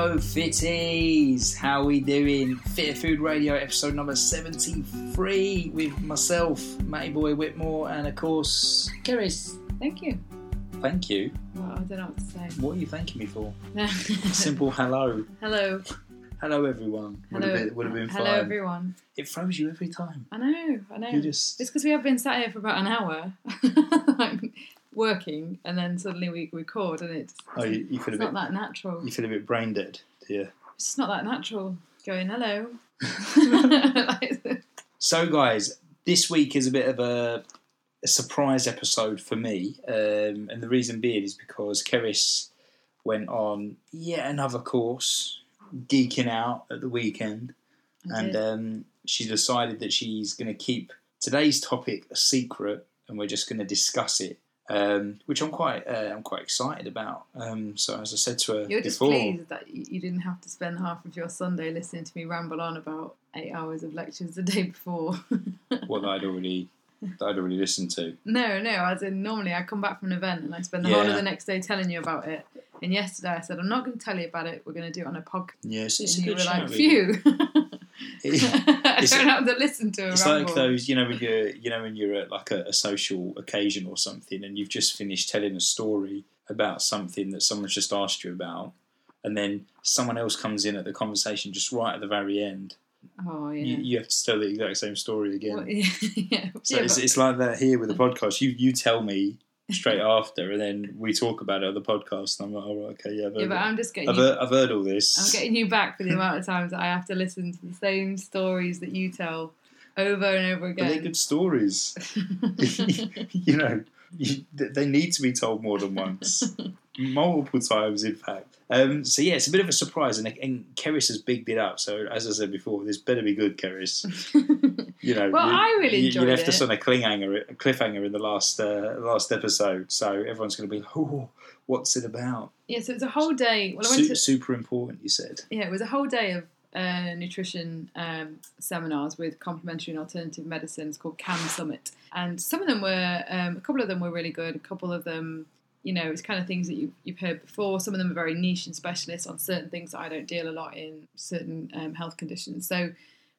Hello, fitties. How we doing? Fitter Food Radio, episode number seventy-three, with myself, Matty Boy Whitmore, and of course, Keris. Thank you. Thank you. Well, I don't know what to say. What are you thanking me for? Simple hello. Hello. Hello, everyone. Would Hello. have been, would have been Hello, fine. everyone. It throws you every time. I know. I know. You just. It's because we have been sat here for about an hour, like, working, and then suddenly we record, and it's, Oh, you, you feel a bit. not that natural. You feel a bit brain dead. Yeah. It's not that natural. Going hello. So, guys, this week is a bit of a, a surprise episode for me, um, and the reason being is because Keris went on yet another course, geeking out at the weekend, I and um, she decided that she's going to keep today's topic a secret, and we're just going to discuss it. Um, which I'm quite, uh, I'm quite excited about. Um, so as I said to her You're just before, pleased that you didn't have to spend half of your Sunday listening to me ramble on about eight hours of lectures the day before. what I'd already, that I'd already listened to. No, no. As in, normally I come back from an event and I spend the whole of the next day telling you about it. And yesterday I said, I'm not going to tell you about it. We're going to do it on a podcast. Yeah, it's, a and you good were like, really. phew. I don't have to listen to It's ramble. like those, you know, when you're, you know, when you're at like a, a social occasion or something, and you've just finished telling a story about something that someone's just asked you about, and then someone else comes in at the conversation just right at the very end. Oh, You, yeah. you have to tell the exact same story again. Well, yeah, yeah. so Yeah, it's, but- it's like that here with the podcast. You you tell me straight after, and then we talk about it on the podcast. And I'm like, all right, okay, yeah, I've yeah, but. I'm just getting I've, you, heard, I've heard all this. I'm getting you back for the amount of times that I have to listen to the same stories that you tell over and over but they're good stories. you know, you, they need to be told more than once, multiple times, in fact. Um, so yeah, it's a bit of a surprise, and, and Keris has bigged it up. So as I said before, this better be good, Keris. You know, Well, you, I really you, you left us on a cliffhanger, a cliffhanger in the last uh, last episode, so everyone's going to be, oh, what's it about? yeah, so was a whole day. Well, I Su- to super important, you said. yeah, it was a whole day of uh, nutrition um, seminars with complementary and alternative medicines called CAM Summit, and some of them were um, a couple of them were really good. A couple of them, you know, it's kind of things that you've, you've heard before. Some of them are very niche and specialist on certain things that I don't deal a lot in, certain um, health conditions. So.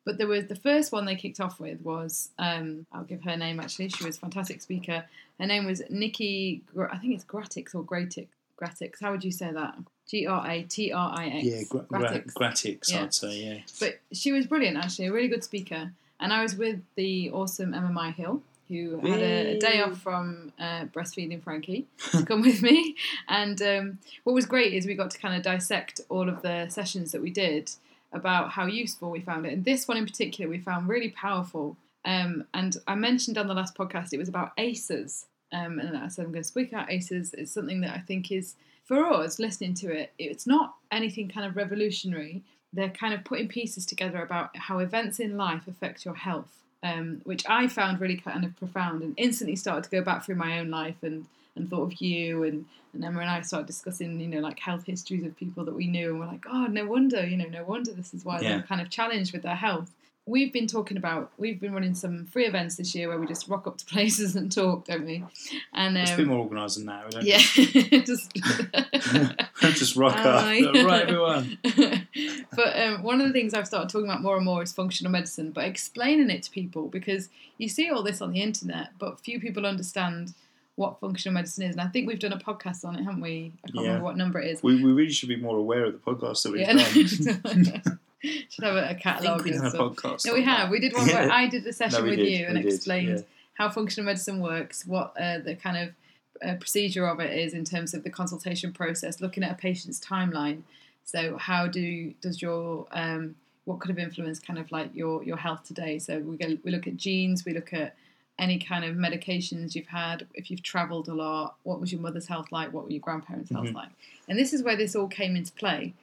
But there was the first one they kicked off with was um, I'll give her name actually. She was a fantastic speaker. Her name was Nikki. I think it's Gratix or Gratix. Gratix. How would you say that? G R A T R I X. Yeah, gra- gra- Gratix. gratix, Yeah. I'd say, yeah. But she was brilliant, actually, a really good speaker. And I was with the awesome Emma Hill, who had a, a day off from uh, breastfeeding Frankie to come with me. And um, what was great is we got to kind of dissect all of the sessions that we did about how useful we found it. And this one in particular, we found really powerful. Um, and I mentioned on the last podcast, it was about ACEs. Um, and I said, I'm going to speak about ACEs. It's something that I think is, for us listening to it, it's not anything kind of revolutionary they're kind of putting pieces together about how events in life affect your health, um, which I found really kind of profound and instantly started to go back through my own life and, and thought of you and, and Emma and I started discussing, you know, like health histories of people that we knew and we're like, oh, no wonder, you know, no wonder this is why Yeah. they're kind of challenged with their health. We've been talking about, we've been running some free events this year where we just rock up to places and talk, don't we? And It's a um, bit more organised than that. We don't yeah, just just rock up. Right, everyone. but um, one of the things I've started talking about more and more is functional medicine, but explaining it to people because you see all this on the internet, but few people understand what functional medicine is. And I think we've done a podcast on it, haven't we? I can't Yeah. remember what number it is. We, we really should be more aware of the podcast that we've Yeah, done. should have a, a catalogue we've done a podcast. No, we have. that. We did one where I did a session we with did, you and we explained yeah. how functional medicine works, what uh, the kind of uh, procedure of it is in terms of the consultation process, looking at a patient's timeline. So, how do does your um, what could have influenced kind of like your your health today? So we go, we look at genes, we look at any kind of medications you've had, if you've travelled a lot, what was your mother's health like, what were your grandparents' health Mhm. like, and this is where this all came into play.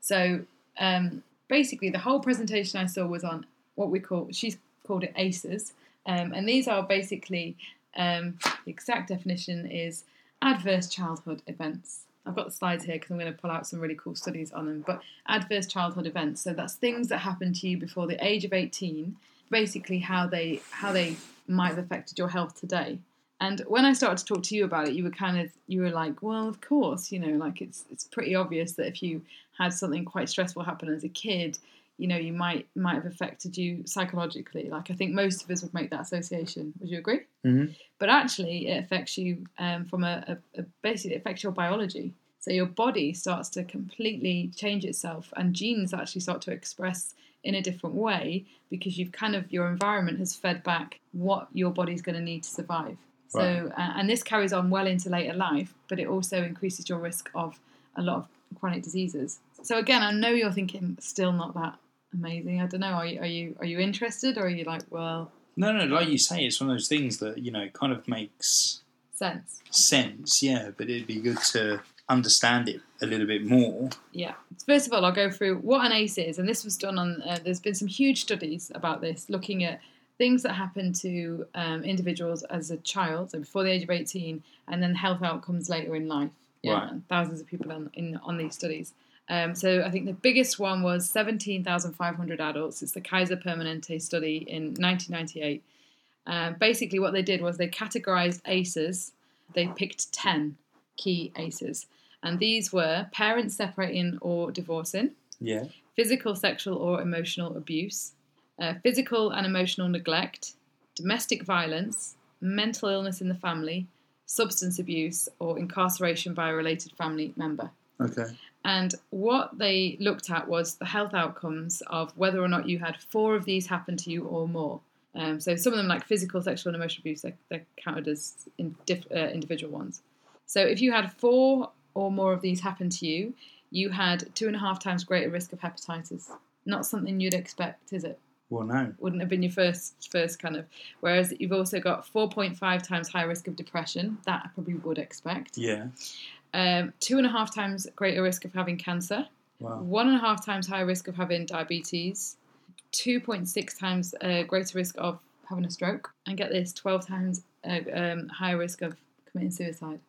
So um, basically, the whole presentation I saw was on what we call she's called it ACEs, um, and these are basically um, the exact definition is adverse childhood events. I've got the slides here because I'm going to pull out some really cool studies on them. But adverse childhood events, so that's things that happened to you before the age of 18. Basically, how they how they might have affected your health today. And when I started to talk to you about it, you were kind of you were like, well, of course, you know, like it's it's pretty obvious that if you had something quite stressful happen as a kid, you know, you might might have affected you psychologically. Like I think most of us would make that association. Would you agree? Mhm. But actually, it affects you um, from a, a, a basically it affects your biology. So your body starts to completely change itself, and genes actually start to express in a different way because you've kind of your environment has fed back what your body's going to need to survive. So, uh, and this carries on well into later life, but it also increases your risk of a lot of chronic diseases. So again, I know you're thinking still not that amazing. I don't know. Are you are you are you interested, or are you like, well, No, no, like you say, it's one of those things that you know kind of makes sense? sense. Yeah, but it'd be good to understand it a little bit more. Yeah. First of all, I'll go through what an ACE is, and this was done on. Uh, there's been some huge studies about this, looking at things that happen to um, individuals as a child, so before the age of 18, and then health outcomes later in life. Yeah, Right. thousands of people on in on these studies. Um, so I think the biggest one was 17,500 adults. It's the Kaiser Permanente study in 1998. Uh, basically, what they did was they categorized ACEs. They picked 10 key ACEs. And these were parents separating or divorcing, Yeah. physical, sexual, or emotional abuse, uh, physical and emotional neglect, domestic violence, mental illness in the family, substance abuse, or incarceration by a related family member. Okay. And what they looked at was the health outcomes of whether or not you had four of these happen to you or more. Um, so some of them, like physical, sexual, and emotional abuse, they're, they're counted as in diff, uh, individual ones. So if you had four or more of these happen to you, you had two and a half times greater risk of hepatitis. Not something you'd expect, is it? Well, no. Wouldn't have been your first first kind of. Whereas you've also got 4.5 times higher risk of depression. That I probably would expect. Yeah. Um, two and a half times greater risk of having cancer Wow. one and a half times higher risk of having diabetes, 2.6 times uh, greater risk of having a stroke, and get this, 12 times uh, um, higher risk of committing suicide.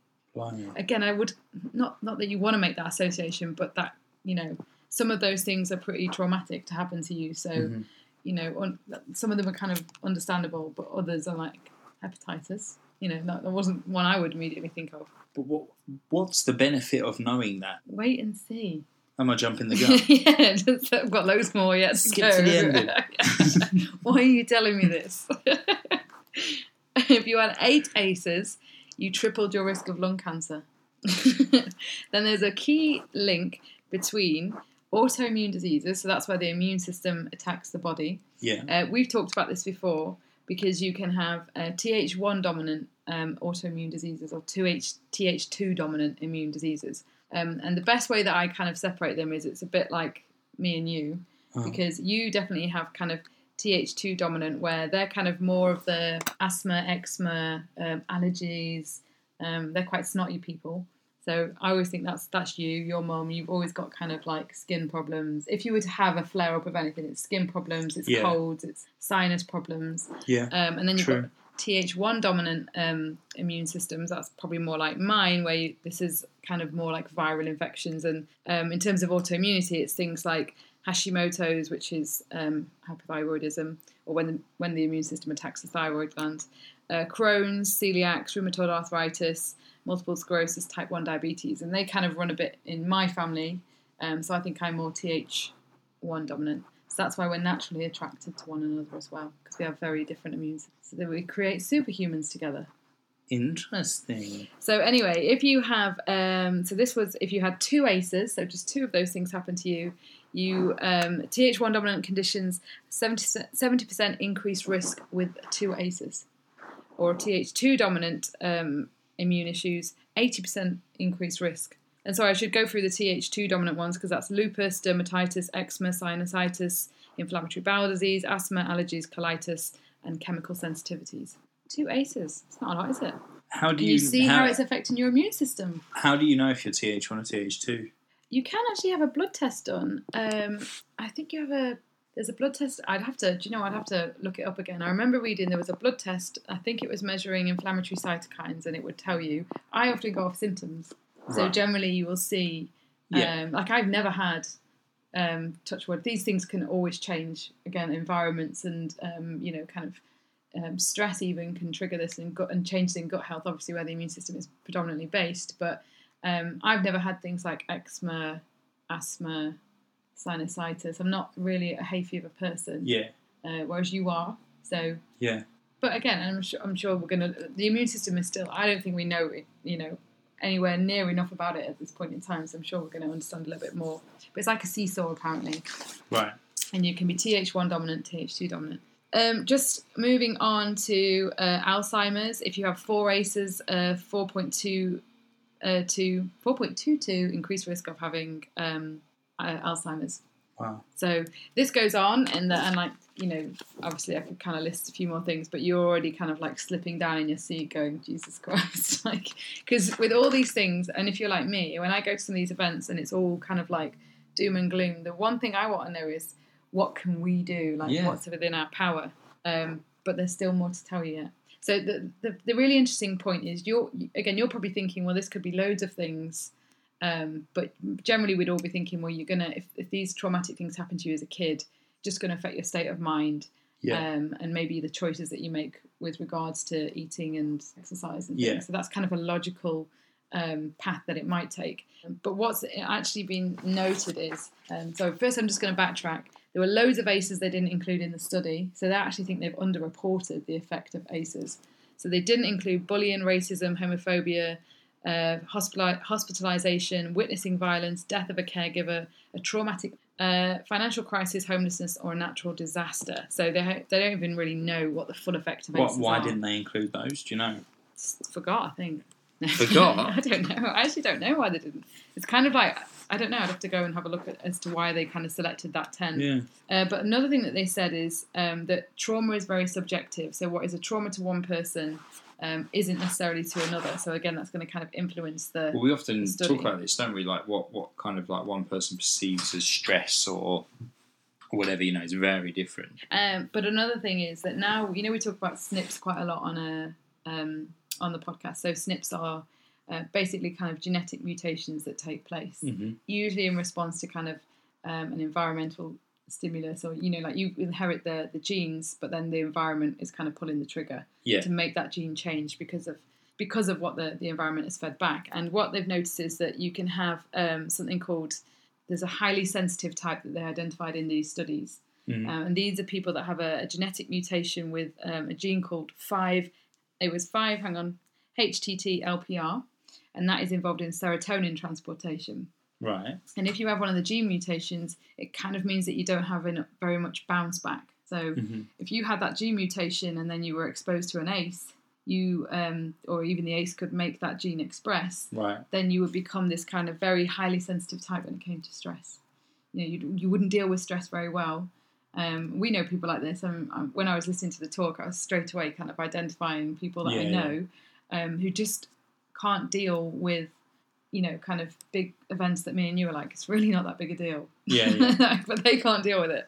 Again, I would not not that you want to make that association, but that you know some of those things are pretty traumatic to happen to you. So Mhm. you know, un- some of them are kind of understandable, but others are like hepatitis. You know, that, that wasn't one I would immediately think of. But what what's the benefit of knowing that? Wait and see. Am I jumping the gun? yeah, just, I've got loads more yet to Skip go. to the ending. Why are you telling me this? if you had eight aces, you tripled your risk of lung cancer. then there's a key link between autoimmune diseases, so that's where the immune system attacks the body. yeah. Uh, we've talked about this before because you can have uh, Th1 dominant um, autoimmune diseases or 2H, Th2 dominant immune diseases. Um, and the best way that I kind of separate them is it's a bit like me and you Oh. because you definitely have kind of Th2 dominant where they're kind of more of the asthma, eczema, um, allergies. Um, they're quite snotty people. So I always think that's that's you, your mum. You've always got kind of like skin problems. If you were to have a flare up of anything, it's skin problems, it's Yeah. colds, it's sinus problems, Yeah. um, and then you've True. got Th1 dominant um, immune systems. That's probably more like mine, where you, this is kind of more like viral infections. And um, in terms of autoimmunity, it's things like Hashimoto's, which is um, hypothyroidism, or when the, when the immune system attacks the thyroid gland. Uh, Crohn's, celiac, rheumatoid arthritis, multiple sclerosis, type 1 diabetes. And they kind of run a bit in my family. Um, so I think I'm more Th1 dominant. So that's why we're naturally attracted to one another as well, because we have very different immune systems. So that we create superhumans together. Interesting. So anyway, if you have, um, so this was if you had two aces, so just two of those things happen to you, you um, Th1 dominant conditions 70 percent increased risk with two aces, or Th2 dominant um, immune issues, eighty percent increased risk. And sorry, I should go through the Th2 dominant ones because that's lupus, dermatitis, eczema, sinusitis, inflammatory bowel disease, asthma, allergies, colitis, and chemical sensitivities. Two aces. It's not a lot, is it? How do you, you see how, how it's affecting your immune system? how do you know if you're TH1 or TH2? You can actually have a blood test done. Um, I think you have a there's a blood test. I'd have to. Do you know? I'd have to look it up again. I remember reading there was a blood test. I think it was measuring inflammatory cytokines, and it would tell you. I often go off symptoms, so Right. generally you will see. Yeah. Um, like I've never had. Um, touch wood. These things can always change. Again, environments and um, you know, kind of um, stress even can trigger this and gut and changes in gut health. Obviously, where the immune system is predominantly based, but um, I've never had things like eczema, asthma, sinusitis. I'm not really a hay fever person, Yeah. uh, whereas you are. So, Yeah. but again, I'm sure, I'm sure we're gonna. The immune system is still. I don't think we know it. You know. Anywhere near enough about it at this point in time, so I'm sure we're going to understand a little bit more. But it's like a seesaw, apparently Right. and you can be Th1 dominant, Th2 dominant. Um, just moving on to uh, Alzheimer's. If you have four ACEs, uh, 4.2 uh, to 4.22 increased risk of having um, uh, Alzheimer's. Wow. So this goes on, and the, and like you know, obviously I could kind of list a few more things, but you're already kind of like slipping down in your seat, going, Jesus Christ, like because with all these things, and if you're like me, when I go to some of these events and it's all kind of like doom and gloom, the one thing I want to know is what can we do, like Yeah. what's within our power. Um, but there's still more to tell you yet. So the, the the really interesting point is you're again you're probably thinking, well, this could be loads of things. Um, but generally, we'd all be thinking, well, you're gonna if, if these traumatic things happen to you as a kid, just going to affect your state of mind, Yeah. um, and maybe the choices that you make with regards to eating and exercise and Yeah. things. So that's kind of a logical um, path that it might take. But what's actually been noted is um, so first, I'm just going to backtrack. There were loads of ACEs they didn't include in the study, so they actually think they've underreported the effect of ACEs. So they didn't include bullying, racism, homophobia, uh, hospitali- hospitalization, witnessing violence, death of a caregiver, a traumatic uh, financial crisis, homelessness, or a natural disaster. So they ha- they don't even really know what the full effect of What, why are. didn't they include those? Do you know? Forgot, I think. Forgot? I don't know. I actually don't know why they didn't. It's kind of like I don't know. I'd have to go and have a look at as to why they kind of selected that ten. Yeah. Uh, but another thing that they said is um, that trauma is very subjective. So what is a trauma to one person um, isn't necessarily to another. So again, that's going to kind of influence the. Well, we often Study. talk about this, don't we? Like what, what kind of like one person perceives as stress or or whatever, you know, is very different. Um, but another thing is that now you know we talk about SNPs quite a lot on a um, on the podcast. So SNPs are uh, basically kind of genetic mutations that take place. Mm-hmm. usually in response to kind of um, an environmental stimulus or you know like you inherit the the genes but then the environment is kind of pulling the trigger Yeah. to make that gene change because of because of what the, the environment has fed back and what they've noticed is that you can have um, something called there's a highly sensitive type that they identified in these studies Mhm. um, and these are people that have a, a genetic mutation with um, a gene called 5 it was 5 hang on HTT-LPR and that is involved in serotonin transportation Right. and if you have one of the gene mutations, it kind of means that you don't have very much bounce back. So Mhm. if you had that gene mutation and then you were exposed to an ACE, you um, or even the ACE could make that gene express, Right. then you would become this kind of very highly sensitive type when it came to stress. You know, you, you wouldn't deal with stress very well. Um, we know people like this. Um, um, when I was listening to the talk, I was straight away kind of identifying people that I Yeah, know um, who just can't deal with, you know, kind of big events that me and you are like, it's really not that big a deal. Yeah, yeah. but they can't deal with it.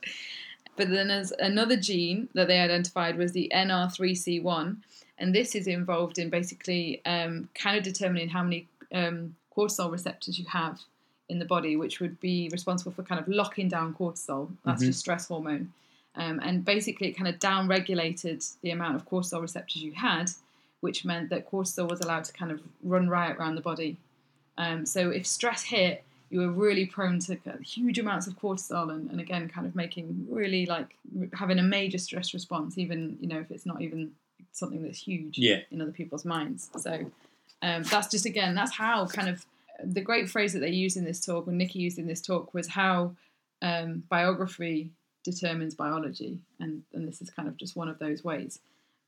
But then there's another gene that they identified was the NR3C1, and this is involved in basically um, kind of determining how many um, cortisol receptors you have in the body, which would be responsible for kind of locking down cortisol. That's Mhm. your stress hormone. Um, and basically, it kind of down regulated the amount of cortisol receptors you had, which meant that cortisol was allowed to kind of run riot around the body. Um, so if stress hit, you were really prone to huge amounts of cortisol and, and again kind of making really like having a major stress response even you know if it's not even something that's huge Yeah. in other people's minds so um, that's just again that's how kind of the great phrase that they used in this talk or nikki used in this talk was how um, biography determines biology and, and this is kind of just one of those ways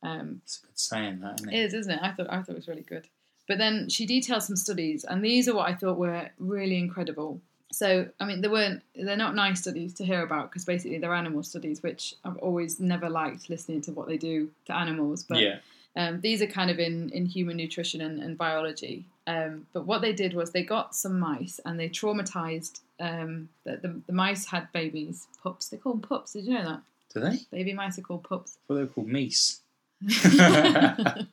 um, It's a good saying that, isn't it it? is, isn't it? I thought I thought it was really good. But then she detailed some studies, and these are what I thought were really incredible. So, I mean, they weren't they're not nice studies to hear about because basically they're animal studies, which I've always never liked listening to what they do to animals. But yeah. Um, these are kind of in, in human nutrition and, and biology. Um, but what they did was they got some mice and they traumatized. Um, the, the, the mice had babies, pups. They call them pups. Did you know that? Do they? Baby mice are called pups. Well, they're called meese.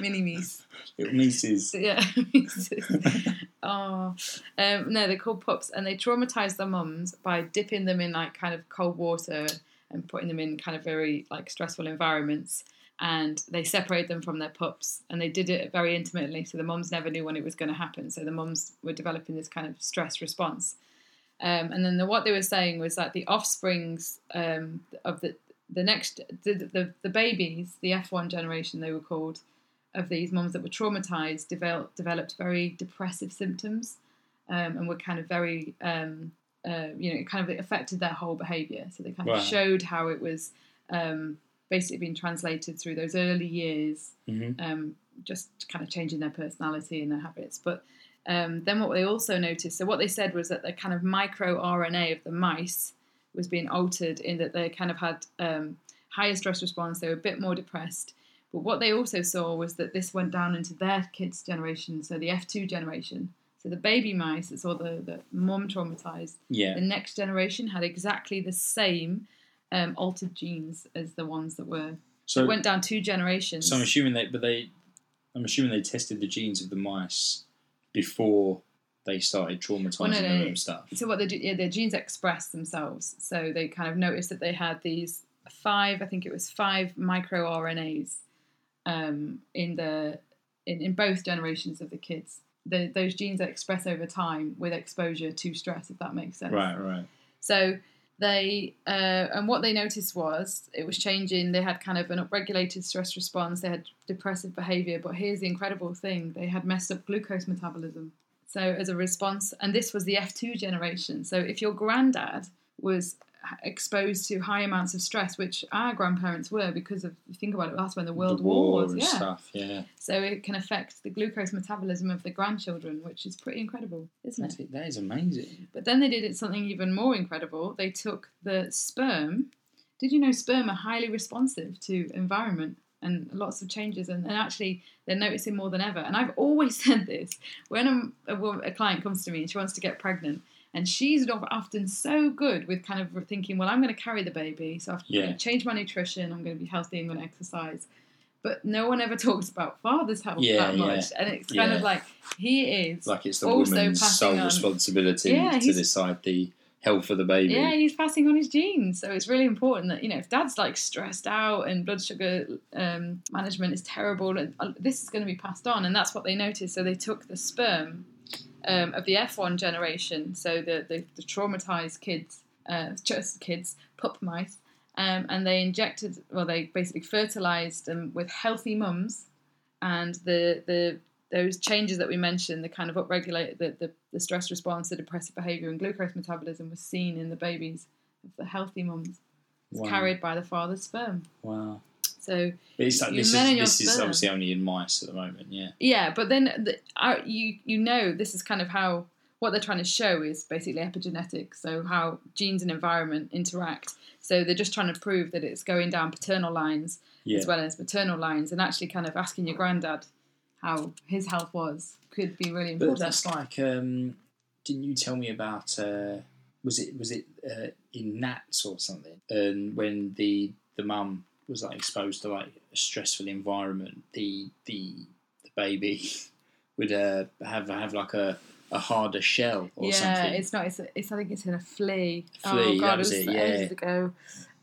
Mini mice. Little meeses. Yeah. oh, um, no, they're called pups, and they traumatise their mums by dipping them in like kind of cold water and putting them in kind of very like stressful environments. And they separated them from their pups, and they did it very intimately. So the mums never knew when it was going to happen. So the mums were developing this kind of stress response. Um, and then the, what they were saying was that the offsprings um, of the the next the, the the babies, the F1 generation, they were called, of these mums that were traumatized, developed developed very depressive symptoms, um, and were kind of very um, uh, you know it kind of affected their whole behaviour. So they kind of showed how it was um, basically being translated through those early years hmm um, just kind of changing their personality and their habits. But um, then what they also noticed, so what they said was that the kind of micro RNA of the mice was being altered in that they kind of had um, higher stress response, they were a bit more depressed. But what they also saw was that this went down into their kids' generation, so the F2 generation. So the baby mice that saw the, the mum traumatized, Yeah. the next generation had exactly the same um, altered genes as the ones that were. So, it went down two generations. so I'm assuming they, but they, I'm assuming they tested the genes of the mice before they started traumatizing Well, no, no, them no. and stuff. so what they do, yeah, their genes express themselves. So they kind of noticed that they had these five, I think it was five microRNAs um, in the in, in both generations of the kids. The, those genes that express over time with exposure to stress, if that makes sense. Right, right. So they uh, and what they noticed was it was changing. They had kind of an upregulated stress response. They had depressive behavior. But here's the incredible thing: they had messed up glucose metabolism. So as a response, and this was the F2 generation. So if your granddad was exposed to high amounts of stress, which our grandparents were, because of you think about it, that's when the world the war wars, yeah. stuff. Yeah. So it can affect the glucose metabolism of the grandchildren, which is pretty incredible, isn't it? That's it. That is amazing. But then they did it something even more incredible. They took the sperm. Did you know sperm are highly responsive to environment and lots of changes? And, and actually, they're noticing more than ever. And I've always said this when a, a, a client comes to me and she wants to get pregnant, and she's often so good with kind of thinking, well, I'm going to carry the baby, so Yeah. going to change my nutrition, I'm going to be healthy, I'm going to exercise. But no one ever talks about father's health Yeah, that much. And it's kind Yeah. of like he is Like it's the Also woman's sole on- responsibility Yeah, to decide the health of the baby. Yeah, he's passing on his genes. So it's really important that, you know, if dad's like stressed out and blood sugar um, management is terrible, and uh, this is going to be passed on. And that's what they noticed. So they took the sperm um, of the F1 generation, so the, the, the traumatized kids, uh, just kids, pup mice, um, and they injected, well, they basically fertilized them with healthy mums. And the, the those changes that we mentioned, the kind of upregulate the, the, the stress response, the depressive behaviour, and glucose metabolism was seen in the babies of the healthy mums. It's Wow. carried by the father's sperm. Wow. So it's like, this is this is obviously only in mice at the moment. Yeah. yeah, but then the, uh, you you know this is kind of how what they're trying to show is basically epigenetics. So how genes and environment interact. So they're just trying to prove that it's going down paternal lines Yeah. as well as maternal lines, and actually kind of asking your granddad how his health was could be really important. But that's like, um, didn't you tell me about? Uh, was it was it uh, in gnats or something? And when the the mum was like exposed to like a stressful environment, the the the baby would uh, have have like a, a harder shell or yeah, something. Yeah, it's not. It's, it's I think it's in a flea. Flea, oh god, that was it yeah. ago.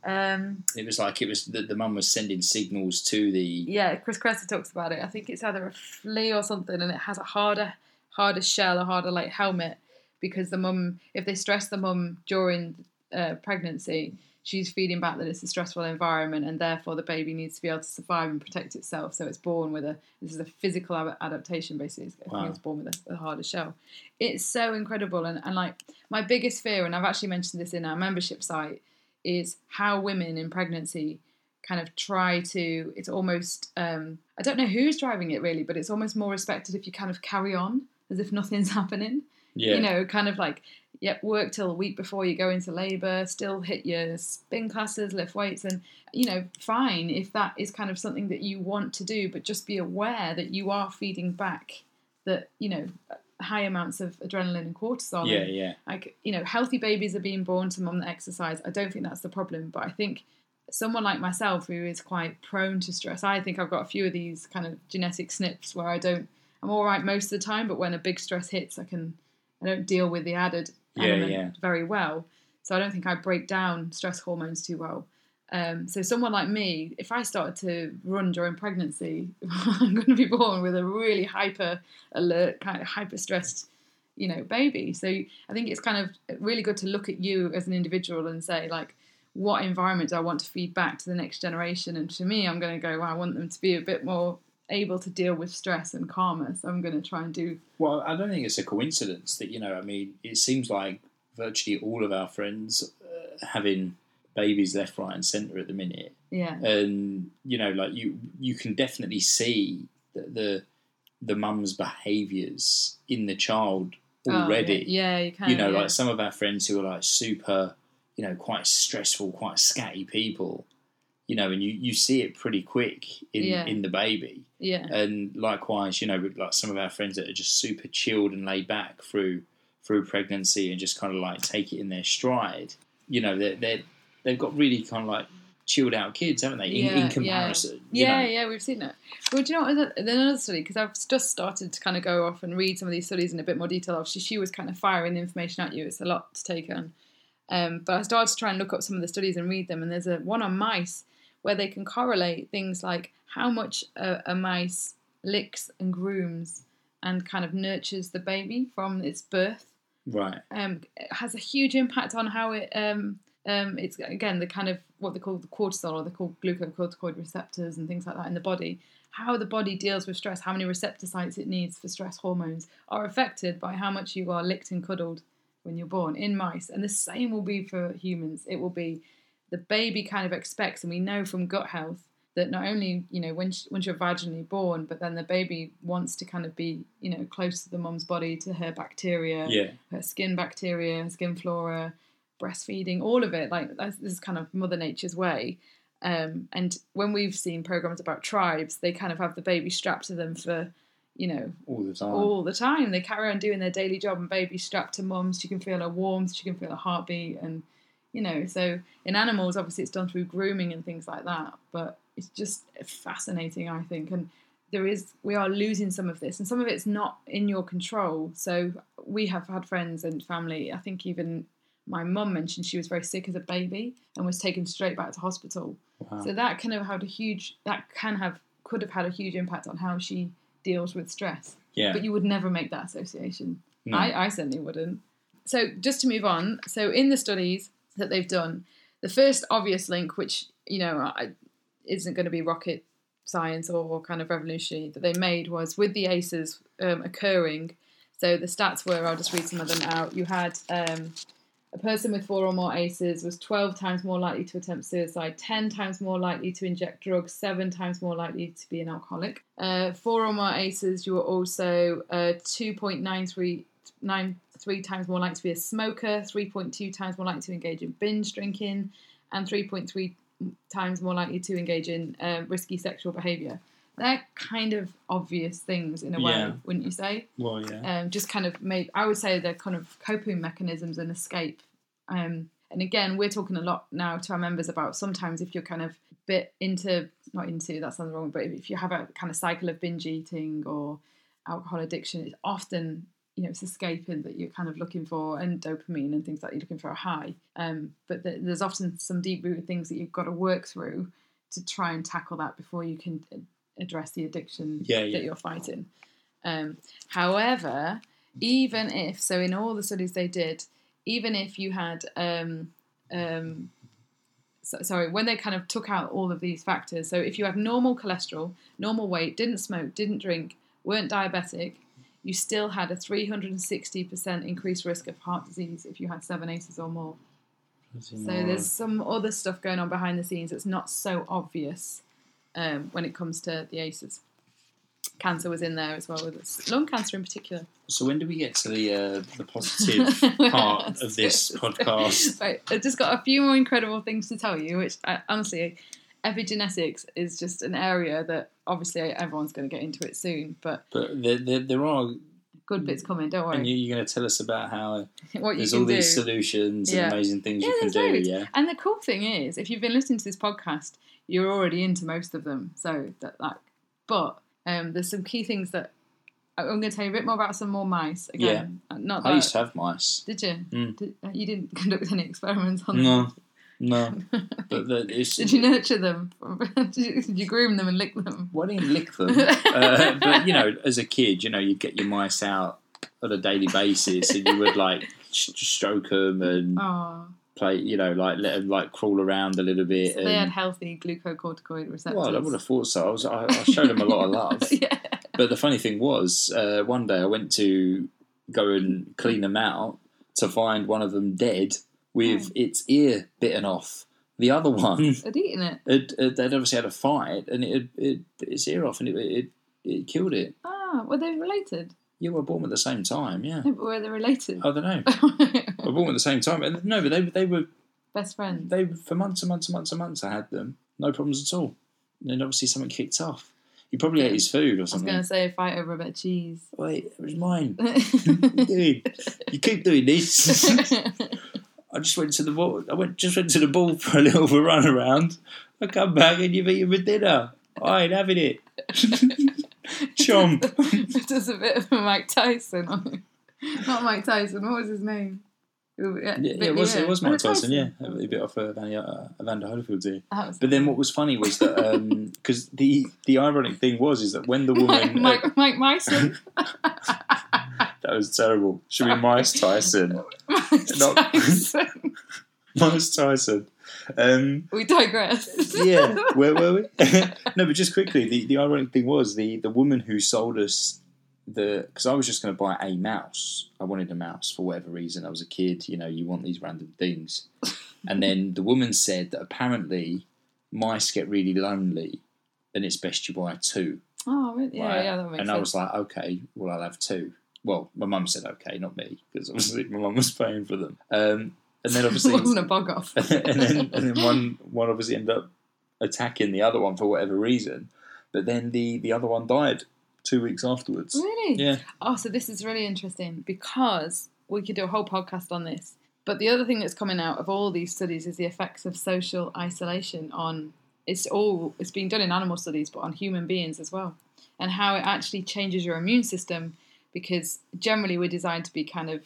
Um, It was like it was the, the mum was sending signals to the yeah, Chris Kresser talks about it. I think it's either a flea or something, and it has a harder, harder shell, a harder like helmet, because the mum, if they stress the mum during uh, pregnancy, she's feeding back that it's a stressful environment, and therefore the baby needs to be able to survive and protect itself. So it's born with a this is a physical adaptation basically. I Wow. think it's born with a, a harder shell. It's so incredible, and, and like my biggest fear, and I've actually mentioned this in our membership site, is how women in pregnancy kind of try to it's almost um, i don't know who's driving it really but it's almost more respected if you kind of carry on as if nothing's happening yeah you know kind of like yep work till a week before you go into labor still hit your spin classes lift weights and you know fine if that is kind of something that you want to do but just be aware that you are feeding back that you know high amounts of adrenaline and cortisol. Yeah and yeah. like you know healthy babies are being born to mum that exercise. I don't think that's the problem but i think someone like myself who is quite prone to stress i think i've got a few of these kind of genetic SNPs where i don't i'm all right most of the time but when a big stress hits i can i don't deal with the added element yeah. very well so i don't think i break down stress hormones too well Um, so someone like me, if I started to run during pregnancy, I'm going to be born with a really hyper alert, kind of hyper stressed, you know, baby. So I think it's kind of really good to look at you as an individual and say like, what environment do I want to feed back to the next generation? And for me, I'm going to go, well, I want them to be a bit more able to deal with stress and calmer. So I'm going to try and do. Well, I don't think it's a coincidence that you know. I mean, it seems like virtually all of our friends uh, having babies left, right, and centre at the minute, Yeah. and you know, like you, you can definitely see the the, the mum's behaviours in the child Oh, already. yeah, yeah, you can. you know, yeah. like some of our friends who are like super, you know, quite stressful, quite scatty people, you know, and you, you see it pretty quick in, Yeah. in the baby. yeah. And likewise, you know, with like some of our friends that are just super chilled and laid back through through pregnancy and just kind of like take it in their stride. You know, they're, they're they've got really kind of like chilled out kids, haven't they? In, Yeah, in yeah. comparison, you Yeah, yeah, we've seen it. Well, do you know what? There's another study because I've just started to kind of go off and read some of these studies in a bit more detail. Obviously, she was kind of firing the information at you. It's a lot to take on. Um, but I started to try and look up some of the studies and read them. And there's a one on mice where they can correlate things like how much a, a mice licks and grooms and kind of nurtures the baby from its birth right. um, it has a huge impact on how it um, um, it's again the kind of what they call the cortisol or they call glucocorticoid receptors and things like that in the body. How the body deals with stress, how many receptor sites it needs for stress hormones, are affected by how much you are licked and cuddled when you're born in mice. And the same will be for humans. It will be the baby kind of expects, and we know from gut health that not only you know when once you're vaginally born, but then the baby wants to kind of be you know close to the mom's body to her bacteria Yeah. her skin bacteria, her skin flora, breastfeeding, all of it. Like that's, this is kind of Mother Nature's way. Um, and when we've seen programs about tribes, they kind of have the baby strapped to them for, you know, All the time. all the time. They carry on doing their daily job, and baby strapped to mum. She can feel her warmth, she can feel her heartbeat, and you know. So in animals, obviously, it's done through grooming and things like that. But it's just fascinating, I think, and there is we are losing some of this, and some of it's not in your control. So we have had friends and family. I think even my mum mentioned she was very sick as a baby and was taken straight back to hospital. Wow. So that kind of had a huge that can have could have had a huge impact on how she deals with stress. yeah. But you would never make that association. No. I, I certainly wouldn't. So just to move on, so in the studies that they've done, the first obvious link, which you know isn't going to be rocket science or kind of revolutionary, that they made was with the ACEs um, occurring. So the stats were, I'll just read some of them out. You had um, a person with four or more ACEs was 12 times more likely to attempt suicide, 10 times more likely to inject drugs, 7 times more likely to be an alcoholic. Uh, four or more ACEs, you were also uh, 2.93 nine, three times more likely to be a smoker, 3.2 times more likely to engage in binge drinking, and 3.3 times more likely to engage in uh, risky sexual behaviour. They're kind of obvious things in a way, Yeah. wouldn't you say? well, yeah. um, just kind of made I would say they're kind of coping mechanisms and escape. Um, and again, we're talking a lot now to our members about sometimes if you're kind of bit into not into that sounds wrong, but if you have a kind of cycle of binge eating or alcohol addiction, it's often you know it's escaping that you're kind of looking for and dopamine and things like you're looking for a high. Um, but th- there's often some deep rooted things that you've got to work through to try and tackle that before you can address the addiction Yeah, yeah. that you're fighting. Um, however, even if so, in all the studies they did, even if you had um, um, so, sorry, when they kind of took out all of these factors, so if you had normal cholesterol, normal weight, didn't smoke, didn't drink, weren't diabetic, you still had a 360% increased risk of heart disease if you had seven ACEs or more. So there's some other stuff going on behind the scenes that's not so obvious um, when it comes to the ACEs. Cancer was in there as well with us. lung cancer in particular. So when do we get to the uh, the positive part of this podcast? Right, I've just got a few more incredible things to tell you, which I, honestly, epigenetics is just an area that obviously everyone's going to get into it soon, but But there, there, there are, good bits coming, don't worry. and you, you're going to tell us about how what you there's all do. these solutions Yeah. and amazing things Yeah, you can do. loads. Yeah. And the cool thing is, if you've been listening to this podcast, you're already into most of them. So that like, but um, there's some key things that I'm going to tell you a bit more about. Some more mice again. Uh, Not I used to have mice. Did you? Mm. Did, uh, you didn't conduct any experiments on No. them? No, but the, it's, Did you nurture them? did, you, did you groom them and lick them? Well, I didn't lick them, uh, but you know, as a kid, you know, you'd get your mice out on a daily basis, and you would like sh- stroke them and Oh, play, you know, like let them like crawl around a little bit. so they had healthy glucocorticoid receptors. well, I would have thought so. I was, I, I showed them a lot of love. yeah. But the funny thing was, uh, one day I went to go and clean them out to find one of them dead with Oh. its ear bitten off. The other one, Had eaten it. it, it, they'd obviously had a fight and it, had- it bit its ear off and it, it, it killed it. Ah, were they related? You were born at the same time, yeah. No, but were they related? I don't know. We were born at the same time. And no, but they, they were Best friends. they for months and months and months and months. I had them, no problems at all. And then obviously something kicked off. He probably ate his food or something. I was going to say a fight over a bit of cheese. Wait, it was mine. Dude, you keep doing this. I just went to the ball. I went just went to the ball for a little run around. I come back and you've eaten my dinner. I ain't having it. Chomp. it does a bit of Mike Tyson. Not Mike Tyson. What was his name? Yeah, yeah, it was ear. it was Mike Was Tyson. Yeah, a bit off uh, Evander, uh, Holyfield's ear. But then what was funny was that because the the ironic thing was is that when the Mike, woman Mike, Mike Myson. That was terrible. Should be Mice Tyson. Not- Tyson. Mice Tyson. Um, we digress. yeah, where were we? no, but just quickly, the, the ironic thing was the, the woman who sold us the because I was just going to buy a mouse. I wanted a mouse for whatever reason. I was a kid, you know. You want these random things, and then the woman said that apparently mice get really lonely, and it's best you buy two. Oh, really? yeah, right? yeah, that makes and sense. I was like, okay, well, I'll have two. Well, my mum said okay, not me, because obviously my mum was paying for them. Um, and then obviously, it wasn't a bug off. and then and then one one obviously ended up attacking the other one for whatever reason. But then the the other one died two weeks afterwards. really? Yeah, Oh, so this is really interesting because we could do a whole podcast on this. But the other thing that's coming out of all these studies is the effects of social isolation on it's all it's being done in animal studies, but on human beings as well, and how it actually changes your immune system because generally we're designed to be kind of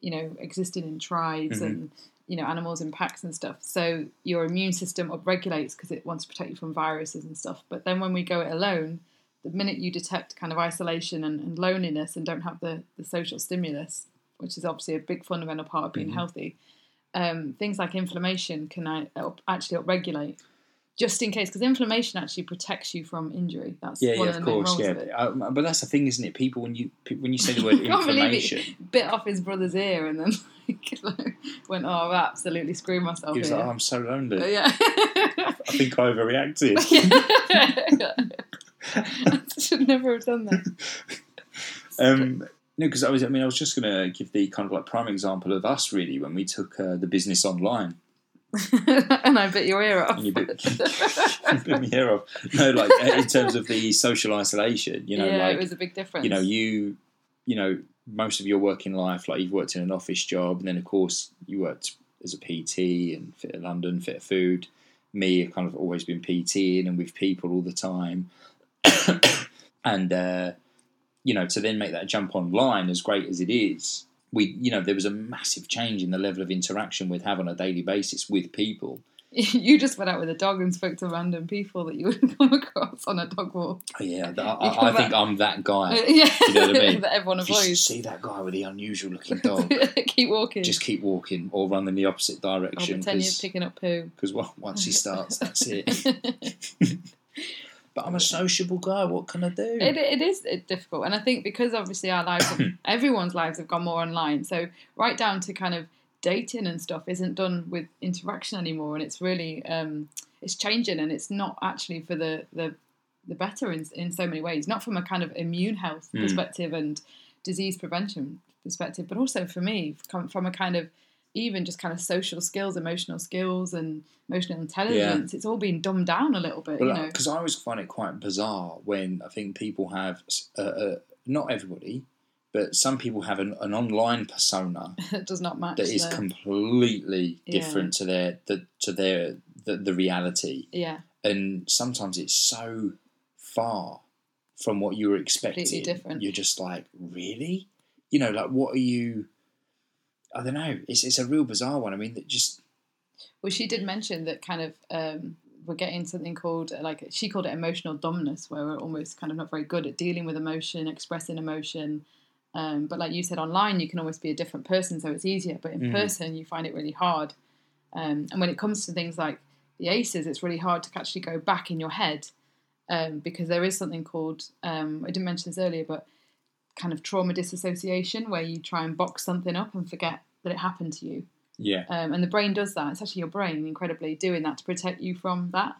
you know existing in tribes Mhm. and you know animals in packs and stuff. So your immune system upregulates because it wants to protect you from viruses and stuff. But then when we go it alone, the minute you detect kind of isolation and, and loneliness and don't have the, the social stimulus, which is obviously a big fundamental part of being Mhm. healthy, um, things like inflammation can uh, actually upregulate. Just in case, because inflammation actually protects you from injury. That's yeah, one yeah, of of the main course, roles yeah. of it. Um, but that's the thing, isn't it? People when you when you say the word Can't believe it. inflammation, Bit off his brother's ear and then like, went, "Oh, I've absolutely screwed myself he was here." like, oh, "I'm so lonely. But yeah. I think I overreacted." I should never have done that. Um, no, because I was. I mean, I was just going to give the kind of like prime example of us really when we took uh, the business online. and I bit your ear off. You bit, bit my hair off. No, like uh, in terms of the social isolation, you know, yeah, like it was a big difference. you know, you, you know, most of your working life, like you've worked in an office job, and then of course you worked as a PT and Fitter London, Fitter Food. Me, I've kind of always been PTing and with people all the time, and uh, you know, to then make that jump online, as great as it is, we, you know, there was a massive change in the level of interaction we'd have on a daily basis with people. you just went out with a dog and spoke to random people that you would come across on a dog walk. Oh, yeah, I, I, I think I'm that guy. yeah, you know what I mean? that everyone avoids. see that guy with the unusual looking dog, Keep walking. just keep walking or run in the opposite I'll direction pretend you're picking up poo. because once he starts, that's it. But I'm a sociable guy. What can I do? It, it is it's difficult, and I think because obviously our lives, everyone's lives have gone more online. So right down to kind of dating and stuff isn't done with interaction anymore, and it's really um, it's changing, and it's not actually for the the, the better in in so many ways. Not from a kind of immune health Mm. perspective and disease prevention perspective, but also for me from, from a kind of even just kind of social skills, emotional skills, and emotional intelligence. It's all been dumbed down a little bit, you know. Because I always find it quite bizarre when I think people have, uh, uh, not everybody, but some people have an, an online persona it does not match. that is completely Yeah. different to their the, to their the, the reality, yeah. and sometimes it's so far from what you were expecting. Completely different. You're just like, really, you know, like what are you? I don't know. It's it's a real bizarre one. I mean, that just Well, she did mention that kind of um, we're getting something called like she called it emotional dumbness, where we're almost kind of not very good at dealing with emotion, expressing emotion. Um, but like you said, online you can always be a different person, so it's easier. But in Mhm. person, you find it really hard. Um, and when it comes to things like the ACEs, it's really hard to actually go back in your head um, because there is something called um, I didn't mention this earlier, but kind of trauma disassociation, where you try and box something up and forget that it happened to you. Yeah. Um, and the brain does that. It's actually your brain incredibly doing that to protect you from that.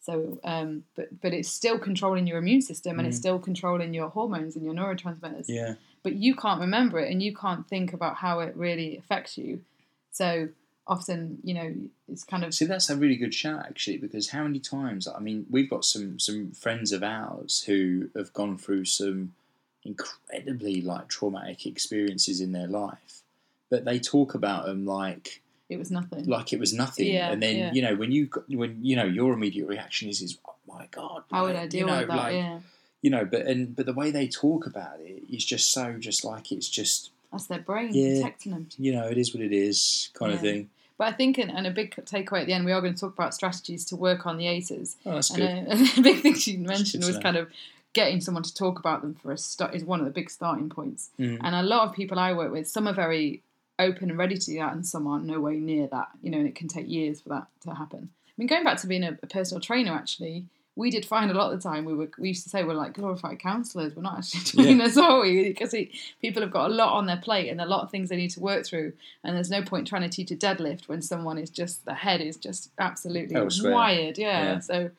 So, um, but but it's still controlling your immune system and it's Mhm. still controlling your hormones and your neurotransmitters. Yeah. But you can't remember it and you can't think about how it really affects you. So often, you know, it's kind of See, that's a really good shout actually, because how many times? I mean, we've got some some friends of ours who have gone through some incredibly like traumatic experiences in their life, but they talk about them like it was nothing. like it was nothing. Yeah, and then yeah. you know when you when you know your immediate reaction is is oh my god, how would I deal you know, with that? Like, yeah, You know, but and but the way they talk about it is just so just like it's just that's their brain Yeah. protecting them. you know it is what it is kind of thing. But I think, and, and a big takeaway at the end, we are going to talk about strategies to work on the ACEs. Oh, that's And good. a, a big thing she mentioned was kind of getting someone to talk about them for a start is one of the big starting points. Mhm. And a lot of people I work with, some are very open and ready to do that, and some are no way near that. You know, and it can take years for that to happen. I mean, going back to being a, a personal trainer, actually, we did find a lot of the time we were we used to say we're like glorified counsellors. We're not actually trainers, are we? Because we, people have got a lot on their plate and a lot of things they need to work through. And there's no point trying to teach a deadlift when someone is just the head is just absolutely Elsewhere. wired. Yeah. Yeah. So,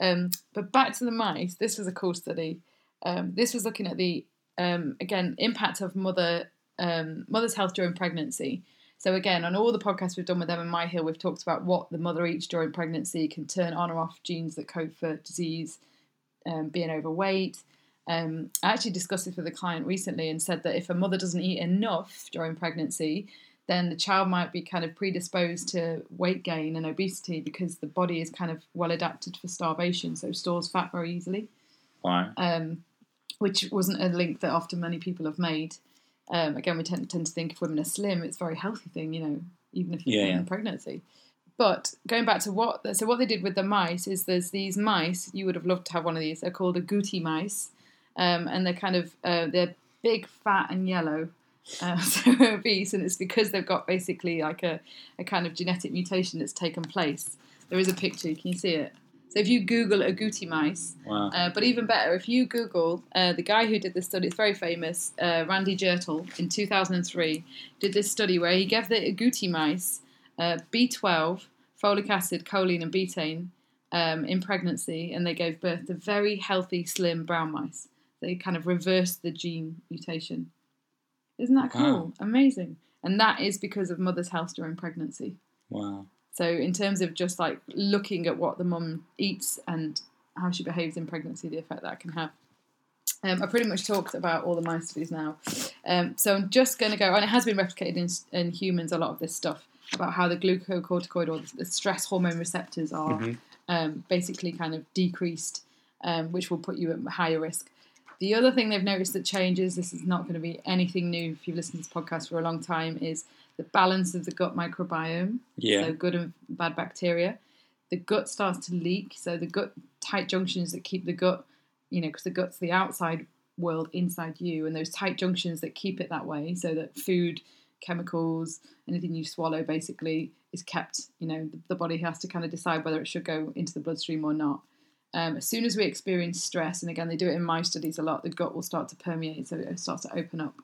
um, but back to the mice. This was a cool study. Um, this was looking at the um, again impact of mother um, mother's health during pregnancy. So again, on all the podcasts we've done with them Emma Hill, we've talked about what the mother eats during pregnancy can turn on or off genes that code for disease, um, being overweight. Um, I actually discussed this with a client recently and said that if a mother doesn't eat enough during pregnancy, then the child might be kind of predisposed to weight gain and obesity because the body is kind of well adapted for starvation, so stores fat very easily Right. um, which wasn't a link that often many people have made. Um, again, we tend, tend to think if women are slim, it's a very healthy thing, you know, even if you're Yeah, in yeah. pregnancy. But going back to what, so what they did with the mice is there's these mice. You would have loved to have one of these. They're called agouti mice, um, and they're kind of uh, they're big, fat, and yellow. Uh, so obese, and it's because they've got basically like a, a kind of genetic mutation that's taken place. There is a picture. Can you see it? So if you Google agouti mice, Wow. uh, but even better, if you Google uh, the guy who did this study, it's very famous, uh, Randy Jirtle, in 2003, did this study where he gave the agouti mice uh, B12, folic acid, choline, and betaine um, in pregnancy, and they gave birth to very healthy, slim brown mice. They kind of reversed the gene mutation. Isn't that cool? Wow. Amazing. And that is because of mother's health during pregnancy. Wow. So, in terms of just like looking at what the mum eats and how she behaves in pregnancy, the effect that can have. Um, I pretty much talked about all the mice studies now. Um, so, I'm just going to go, and it has been replicated in, in humans, a lot of this stuff about how the glucocorticoid or the, stress hormone receptors are Mhm. um, basically kind of decreased, um, which will put you at higher risk. The other thing they've noticed that changes, this is not going to be anything new if you've listened to this podcast for a long time, is the balance of the gut microbiome Yeah. so good and bad bacteria. The gut starts to leak, so the gut tight junctions that keep the gut, you know, because the gut's the outside world inside you, and those tight junctions that keep it that way, so that food, chemicals, anything you swallow basically is kept. You know, the, the body has to kind of decide whether it should go into the bloodstream or not. Um, as soon as we experience stress, and again, they do it in my studies a lot, the gut will start to permeate, so it starts to open up.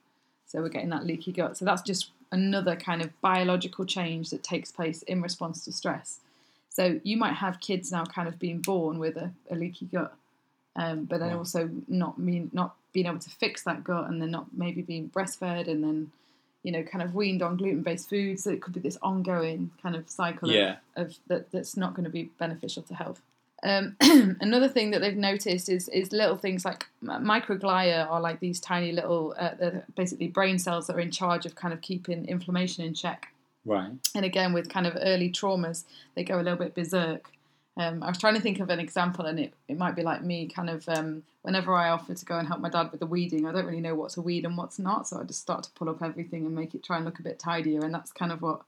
So we're getting that leaky gut. So that's just another kind of biological change that takes place in response to stress. So you might have kids now kind of being born with a, a leaky gut, um, but then Wow. also not mean not being able to fix that gut, and then not maybe being breastfed, and then you know kind of weaned on gluten based foods. So it could be this ongoing kind of cycle Yeah. of, of that that's not going to be beneficial to health. Um, another thing that they've noticed is is little things like microglia are like these tiny little uh, basically brain cells that are in charge of kind of keeping inflammation in check. Right. And again, with kind of early traumas, they go a little bit berserk. Um, I was trying to think of an example, and it, it might be like me, kind of um, whenever I offer to go and help my dad with the weeding, I don't really know what's a weed and what's not, so I just start to pull up everything and make it try and look a bit tidier, and that's kind of what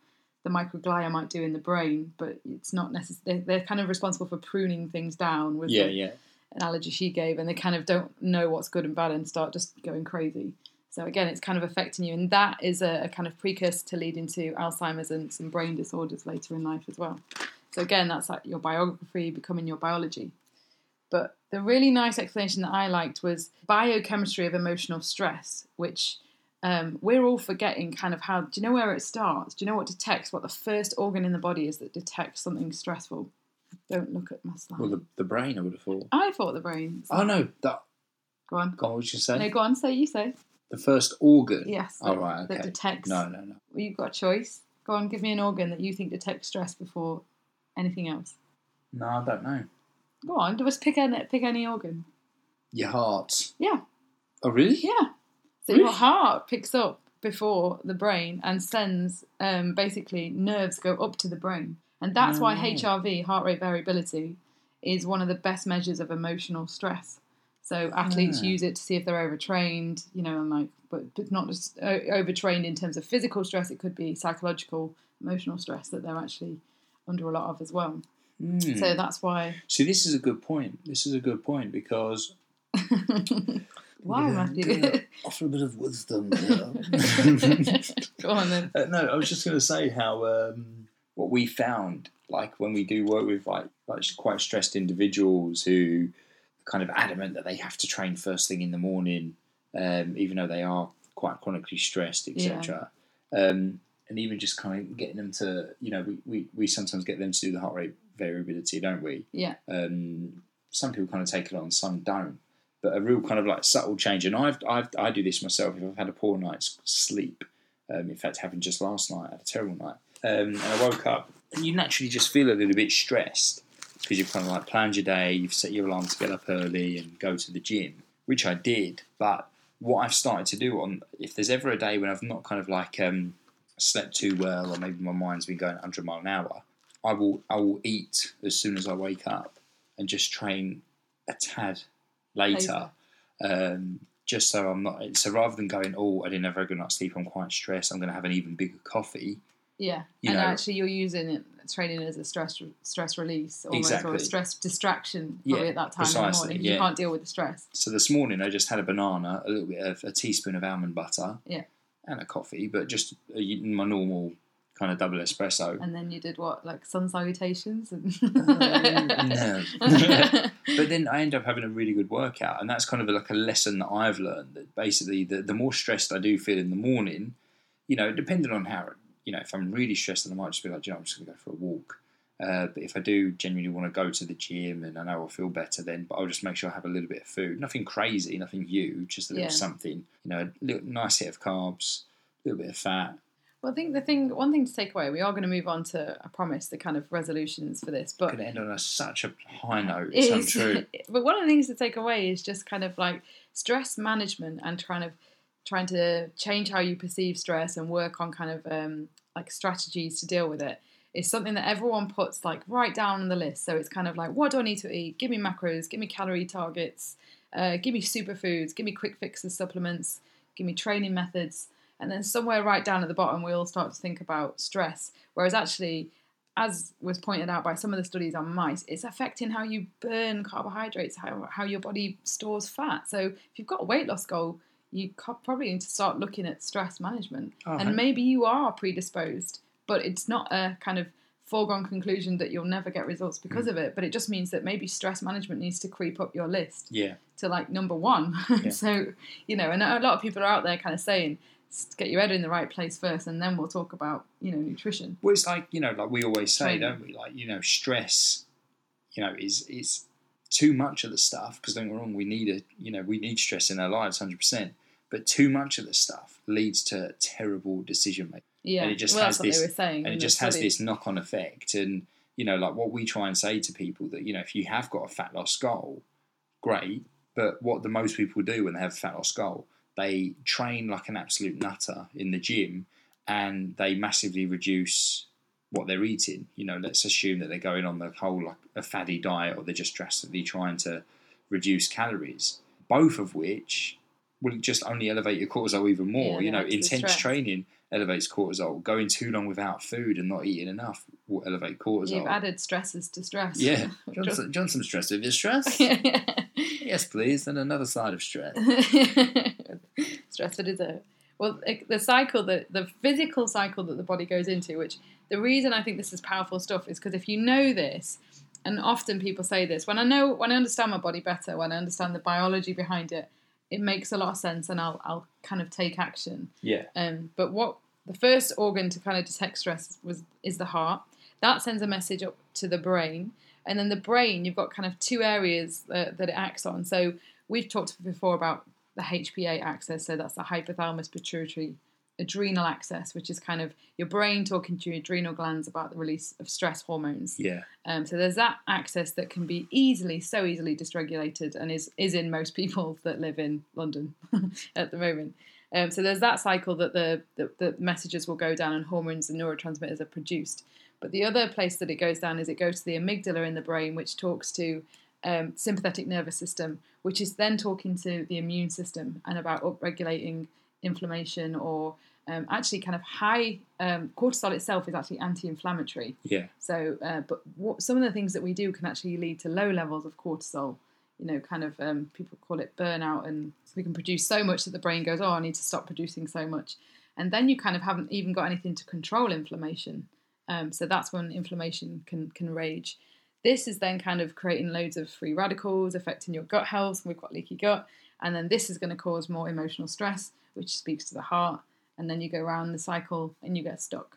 the microglia might do in the brain, but it's not necessarily. They're, they're kind of responsible for pruning things down with Yeah, the yeah. analogy she gave, and they kind of don't know what's good and bad and start just going crazy. So again, it's kind of affecting you, and that is a, a kind of precursor to leading to Alzheimer's and some brain disorders later in life as well. So again, that's like your biography becoming your biology. But the really nice explanation that I liked was biochemistry of emotional stress, which um, we're all forgetting kind of how. Do you know where it starts? Do you know what detects what the first organ in the body is that detects something stressful? Don't look at my slide. Well, the, the brain, I would have thought. I thought the brain. Oh, no. That, Go on. God, what was you say? No, go on. Say you say. The first organ? Yes. Oh, that- right, That okay. detects. No, no, no. Well, you've got a choice. Go on. Give me an organ that you think detects stress before anything else. No, I don't know. Go on. Just pick any pick any organ. Your heart. Yeah. Oh, really? Yeah. So your heart picks up before the brain and sends um, basically nerves go up to the brain, and that's why. HRV, heart rate variability, is one of the best measures of emotional stress. So athletes Ah. use it to see if they're overtrained, you know, and like, but, but not just overtrained in terms of physical stress. It could be psychological, emotional stress that they're actually under a lot of as well. Hmm. So that's why. See, this is a good point. This is a good point because why, Yeah, Matthew? yeah. offer a bit of wisdom. Go on then. Uh, no, I was just going to say how um, what we found, like when we do work with like, like quite stressed individuals who are kind of adamant that they have to train first thing in the morning, um, even though they are quite chronically stressed, etc. Um, and even just kind of getting them to, you know, we, we, we sometimes get them to do the heart rate variability, don't we? Yeah. Um, some people kind of take it on, some don't. But a real kind of like subtle change, and I've, I've I do this myself if I've had a poor night's sleep. Um, in fact, happened just last night. I had a terrible night, um, and I woke up, and you naturally just feel a little bit stressed because you've kind of like planned your day, you've set your alarm to get up early and go to the gym, which I did. But what I've started to do on, if there's ever a day when I've not kind of like um, slept too well, or maybe my mind's been going 100 mile an hour, I will I will eat as soon as I wake up and just train a tad later. Um, just so I'm not. So rather than going, oh, I didn't have a good night's sleep, I'm quite stressed. I'm going to have an even bigger coffee. Yeah, You and know- actually, you're using it training as a stress stress release almost, or Exactly. a stress distraction. Yeah, Probably at that time in the morning. yeah. you can't deal with the stress. So this morning I just had a banana, a little bit of a teaspoon of almond butter, Yeah. and a coffee, but just uh, my normal kind of double espresso. And then you did what, like sun salutations, and no. but then I end up having a really good workout, and that's kind of like a lesson that I've learned. That basically, the, the more stressed I do feel in the morning, you know, depending on how, you know, if I'm really stressed, then I might just be like, "Do you know, I'm just going to go for a walk. Uh, but if I do genuinely want to go to the gym and I know I'll feel better then, but I'll just make sure I have a little bit of food. Nothing crazy, nothing huge, just a little Yeah. something. You know, a little, nice hit of carbs, a little bit of fat. Well, I think the thing, one thing to take away, we are going to move on to, I promise, the kind of resolutions for this, but Going to end on a, such a high note. It's is untrue. but one of the things to take away is just kind of like stress management and kind of trying to change how you perceive stress and work on kind of um, like strategies to deal with it is something that everyone puts like right down on the list so it's kind of like what do i need to eat give me macros give me calorie targets uh, give me superfoods give me quick fixes supplements give me training methods and then somewhere right down at the bottom we all start to think about stress whereas actually as was pointed out by some of the studies on mice, it's affecting how you burn carbohydrates, how, how your body stores fat. So if you've got a weight loss goal, you probably need to start looking at stress management. Oh, and maybe you are predisposed, but it's not a kind of foregone conclusion that you'll never get results because hmm. of it. But it just means that maybe stress management needs to creep up your list Yeah. to like number one. Yeah. so, you know, and a lot of people are out there kind of saying, "S- get your head in the right place first, and then we'll talk about, you know, nutrition. Well, it's like you know, like we always say, Training. don't we? Like you know, stress, you know, is is too much of the stuff. Because don't get me wrong, we need a you know we need stress in our lives, hundred percent. But too much of the stuff leads to terrible decision making, Yeah, And it just well, has this- saying. and it just has this knock on effect. And you know, like what we try and say to people that you know, if you have got a fat loss goal, great. But what the most people do when they have a fat loss goal, they train like an absolute nutter in the gym, and they massively reduce what they're eating. You know, let's assume that they're going on the whole like a fatty diet, or they're just drastically trying to reduce calories. Both of which will just only elevate your cortisol even more. Yeah, you know, intense training elevates cortisol. Going too long without food and not eating enough will elevate cortisol. You've added stresses to stress. yeah, Johnson, Johnson stress with your stress. yes, please. And another side of stress. stress for dessert. Well, the cycle that the physical cycle that the body goes into, which the reason I think this is powerful stuff is because if you know this, and often people say this, when I know when I understand my body better, when I understand the biology behind it, it makes a lot of sense, and I'll I'll kind of take action. Yeah, Um, but what the first organ to kind of detect stress was is the heart. That sends a message up to the brain, and then the brain you've got kind of two areas that, that it acts on. So we've talked before about the HPA axis. So that's the hypothalamus pituitary adrenal axis, which is kind of your brain talking to your adrenal glands about the release of stress hormones. yeah, Um, so there's that axis that can be easily, so easily dysregulated, and is is in most people that live in London at the moment. Um, so there's that cycle that the, the the messages will go down, and hormones and neurotransmitters are produced. But the other place that it goes down is it goes to the amygdala in the brain, which talks to um, sympathetic nervous system, which is then talking to the immune system and about upregulating inflammation or um, actually kind of high um, cortisol itself is actually anti-inflammatory. yeah, So, uh, but what, some of the things that we do can actually lead to low levels of cortisol. You know, kind of um, people call it burnout, and we can produce so much that the brain goes, "Oh, I need to stop producing so much," and then you kind of haven't even got anything to control inflammation. Um, so that's when inflammation can can rage. This is then kind of creating loads of free radicals, affecting your gut health. We've got leaky gut, and then this is going to cause more emotional stress, which speaks to the heart. And then you go around the cycle and you get stuck.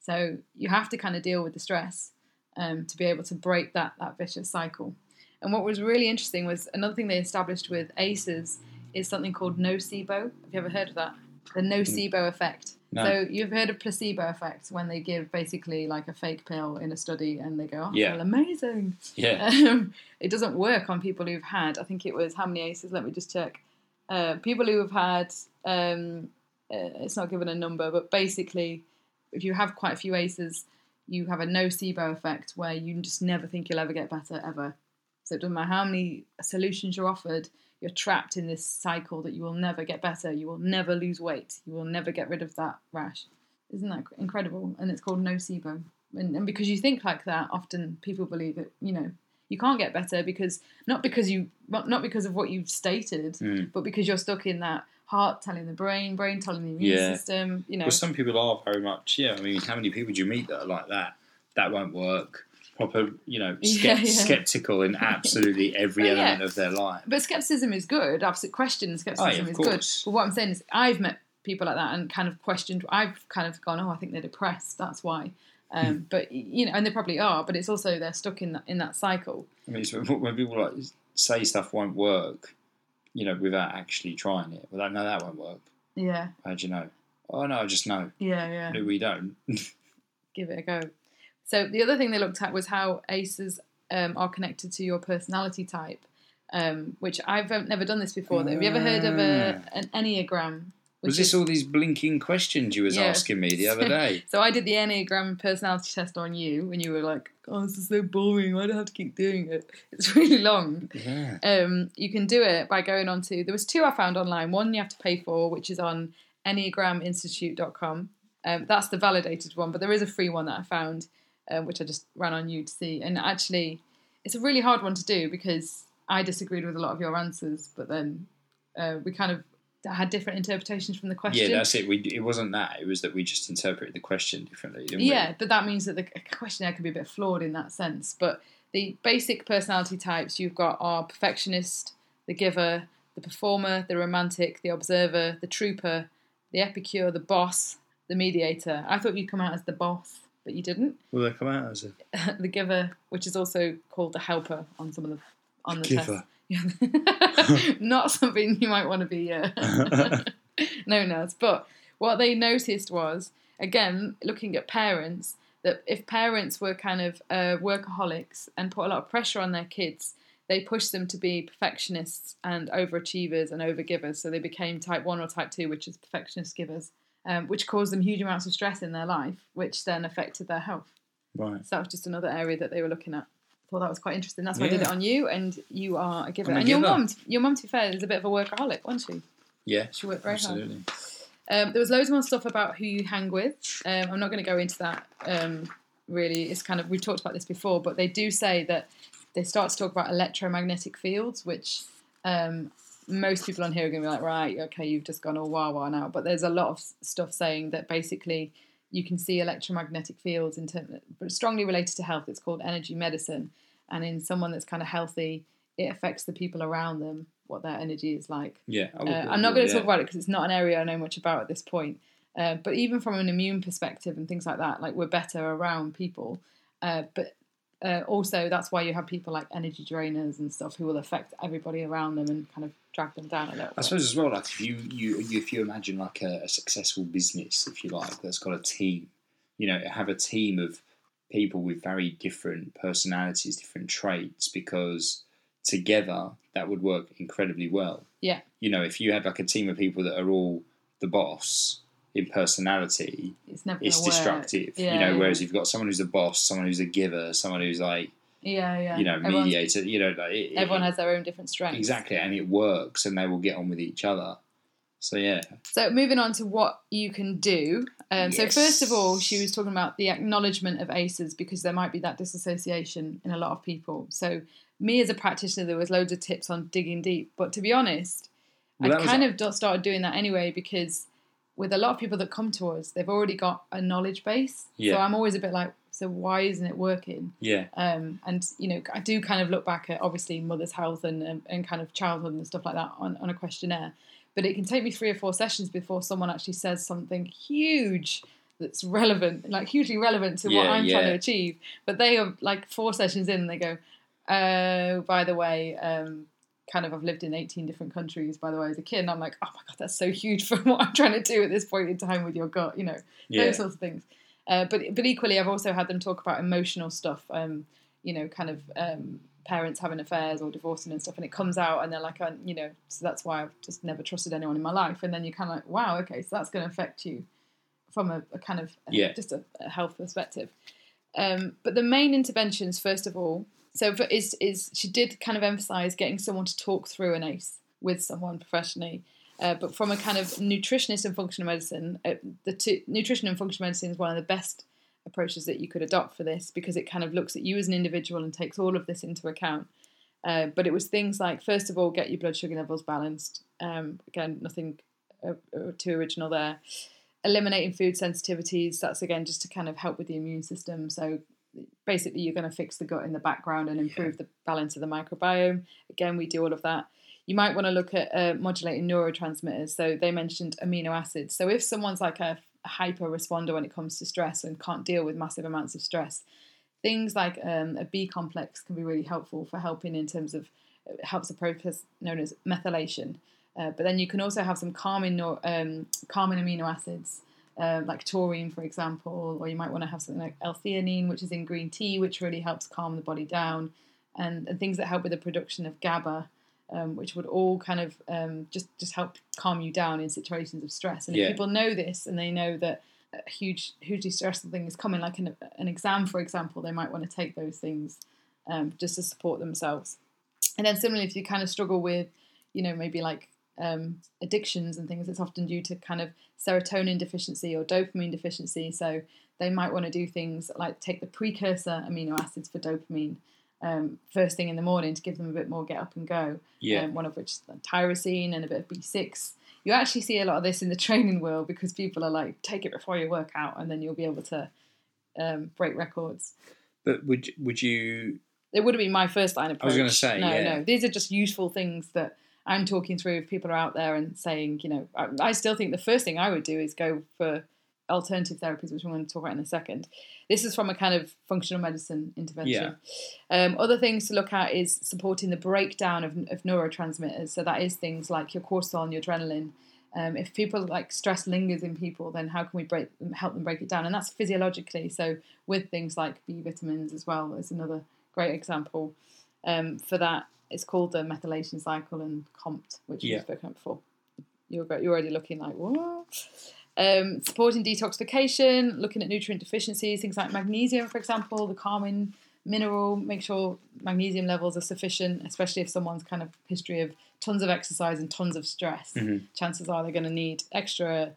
So you have to kind of deal with the stress um, to be able to break that that vicious cycle. And what was really interesting was another thing they established with ACEs is something called nocebo. Have you ever heard of that? The nocebo effect. No. So you've heard of placebo effect when they give basically like a fake pill in a study and they go, "Oh, Yeah. feel amazing." yeah. Um, it doesn't work on people who've had. I think it was how many ACEs? Let me just check. Uh, people who have had. Um, uh, it's not given a number, but basically, if you have quite a few ACEs, you have a nocebo effect where you just never think you'll ever get better ever. So it doesn't matter how many solutions you're offered, you're trapped in this cycle that you will never get better. You will never lose weight. You will never get rid of that rash. Isn't that incredible? And it's called nocebo. And, and because you think like that, often people believe that you know you can't get better because not because you not because of what you've stated, Mm. but because you're stuck in that heart telling the brain, brain telling the immune Yeah. system. You know, Well, some people are very much. Yeah, I mean, how many people do you meet that are like that? That won't work. Proper, you know, Yeah, yeah. skeptical in absolutely every Well, yeah. element of their life. but skepticism is good. Absolute question skepticism Oh, yeah, is good. But what I'm saying is, I've met people like that and kind of questioned. I've kind of gone, oh, I think they're depressed. That's why. Hmm. Um, but you know, and they probably are. But it's also they're stuck in that in that cycle. I mean, when people like say stuff won't work, you know, without actually trying it. Well, no, that won't work. Yeah, How do you know? Oh no, I just know. yeah, yeah. No, we don't. give it a go. So the other thing they looked at was how ACEs um, are connected to your personality type, um, which I've never done this before. Have you ever heard of a, an enneagram? Was this is- all these blinking questions you was Yeah. asking me the other day? So I did the Enneagram personality test on you, when you were like, "Oh, this is so boring. Why do I have to keep doing it? It's really long." Yeah. Um, you can do it by going on to. There was two I found online. One you have to pay for, which is on enneagraminstitute.com. Um, that's the validated one, but there is a free one that I found, um, which I just ran on you to see. And actually, it's a really hard one to do because I disagreed with a lot of your answers, but then uh, we kind of had different interpretations from the question. Yeah, that's it. We it wasn't that. It was that we just interpreted the question differently, didn't we? Yeah, but that means that the questionnaire can be a bit flawed in that sense. But the basic personality types you've got are perfectionist, the giver, the performer, the romantic, the observer, the trooper, the epicure, the boss, the mediator. I thought you'd come out as the boss, but you didn't. Will they come out as a the giver, which is also called the helper on some of the on the giver? test. Not something you might want to be uh, known as. But what they noticed was, again, looking at parents, that if parents were kind of uh, workaholics and put a lot of pressure on their kids, they pushed them to be perfectionists and overachievers and overgivers. So they became type 1 or type 2, which is perfectionist givers, um, which caused them huge amounts of stress in their life, which then affected their health. Right. So that was just another area that they were looking at. Thought that was quite interesting. That's why I did it on you, and you are a giver. I'm a and your giver. mum, your mum, to be fair, is a bit of a workaholic, wasn't she? Yeah, She worked very hard. Um, there was loads more stuff about who you hang with. Um, I'm not going to go into that. Um, really, it's kind of we talked about this before, but they do say that they start to talk about electromagnetic fields, which um, most people on here are going to be like, right, okay, you've just gone all wah wah now. But there's a lot of stuff saying that basically you can see electromagnetic fields in term, but strongly related to health. It's called energy medicine, and in someone that's kind of healthy, it affects the people around them, what their energy is like. Yeah, uh, I'm not going to you, talk about it because it's not an area I know much about at this point. Uh, but even from an immune perspective and things like that, like we're better around people. Uh, but uh, also, that's why you have people like energy drainers and stuff who will affect everybody around them and kind of drag them down a little. I suppose as well, like if you, you, you if you imagine like a, a successful business, if you like, that's got a team, you know, have a team of people with very different personalities, different traits, because together that would work incredibly well. Yeah. You know, if you had like a team of people that are all the boss in personality, It's never. it's destructive. Yeah, you know, yeah. whereas you've got someone who's a boss, someone who's a giver, someone who's like, Yeah, yeah. you know, Everyone's- mediator, you know, like it, Everyone it, has their own different strengths. exactly, and it works, and they will get on with each other. So yeah, So moving on to what you can do. Um, So first of all, she was talking about the acknowledgement of ACEs because there might be that disassociation in a lot of people. So me as a practitioner, there was loads of tips on digging deep. But to be honest, Well, I was- kind of started doing that anyway because with a lot of people that come to us, they've already got a knowledge base. Yeah. So I'm always a bit like, so why isn't it working? yeah, Um, and you know, I do kind of look back at obviously mother's health and, and, and kind of childhood and stuff like that on, on a questionnaire. But it can take me three or four sessions before someone actually says something huge that's relevant, like hugely relevant to what I'm trying to achieve. But they are like four sessions in, and they go, "Oh, by the way, um, kind of I've lived in 18 different countries, by the way, as a kid." And I'm like, "Oh my god, that's so huge for what I'm trying to do at this point in time with your gut," you know yeah, those sorts of things. Uh, but but equally, I've also had them talk about emotional stuff. Um, you know, kind of um, parents having affairs or divorcing and stuff, and it comes out, and they're like, uh, you know, so that's why I've just never trusted anyone in my life. And then you're kind of like, wow, okay, so that's going to affect you from a, a kind of uh, Yeah. just a, a health perspective. Um, but the main interventions, first of all, so for, is is she did kind of emphasise getting someone to talk through an ACE with someone professionally. Uh, but from a kind of nutritionist and functional medicine, uh, the two, nutrition and functional medicine is one of the best approaches that you could adopt for this because it kind of looks at you as an individual and takes all of this into account. Uh, but it was things like, first of all, get your blood sugar levels balanced. Um, again, nothing uh, uh, too original there. Eliminating food sensitivities. That's again just to kind of help with the immune system. So basically, you're going to fix the gut in the background and improve the balance of the microbiome. Again, we do all of that. You might want to look at uh, modulating neurotransmitters. So they mentioned amino acids. So if someone's like a hyper responder when it comes to stress and can't deal with massive amounts of stress, things like um, a B complex can be really helpful for helping in terms of it helps a process known as methylation. Uh, but then you can also have some calming, um, calming amino acids, uh, like taurine, for example, or you might want to have something like L-theanine, which is in green tea, which really helps calm the body down, and, and things that help with the production of GABA, um, which would all kind of um, just just help calm you down in situations of stress. And if people know this and they know that a huge, hugely stressful thing is coming, like an, an exam, for example, they might want to take those things um, just to support themselves. And then similarly, if you kind of struggle with, you know, maybe like um, addictions and things, it's often due to kind of serotonin deficiency or dopamine deficiency. So they might want to do things like take the precursor amino acids for dopamine um, first thing in the morning to give them a bit more get up and go. yeah, Um, one of which is tyrosine and a bit of B6. You actually see a lot of this in the training world because people are like, take it before you work out, and then you'll be able to um, break records. but would would you? It would have been my first line approach. was gonna say, no, yeah. no. These are just useful things that I'm talking through. If people are out there and saying, you know, I, I still think the first thing I would do is go for alternative therapies, which I'm going to talk about in a second. This is from a kind of functional medicine intervention. Um, other things to look at is supporting the breakdown of, of neurotransmitters. So that is things like your cortisol and your adrenaline. Um, if people like stress lingers in people, then how can we break help them break it down? And that's physiologically. So with things like B vitamins as well is another great example um, for that. It's called the methylation cycle and COMT, which Yeah. we've spoken about before. You're you're already looking like what? Um, supporting detoxification, looking at nutrient deficiencies, things like magnesium, for example, the calming mineral. Make sure magnesium levels are sufficient, especially if someone's kind of history of tons of exercise and tons of stress. Mhm. Chances are they're going to need extra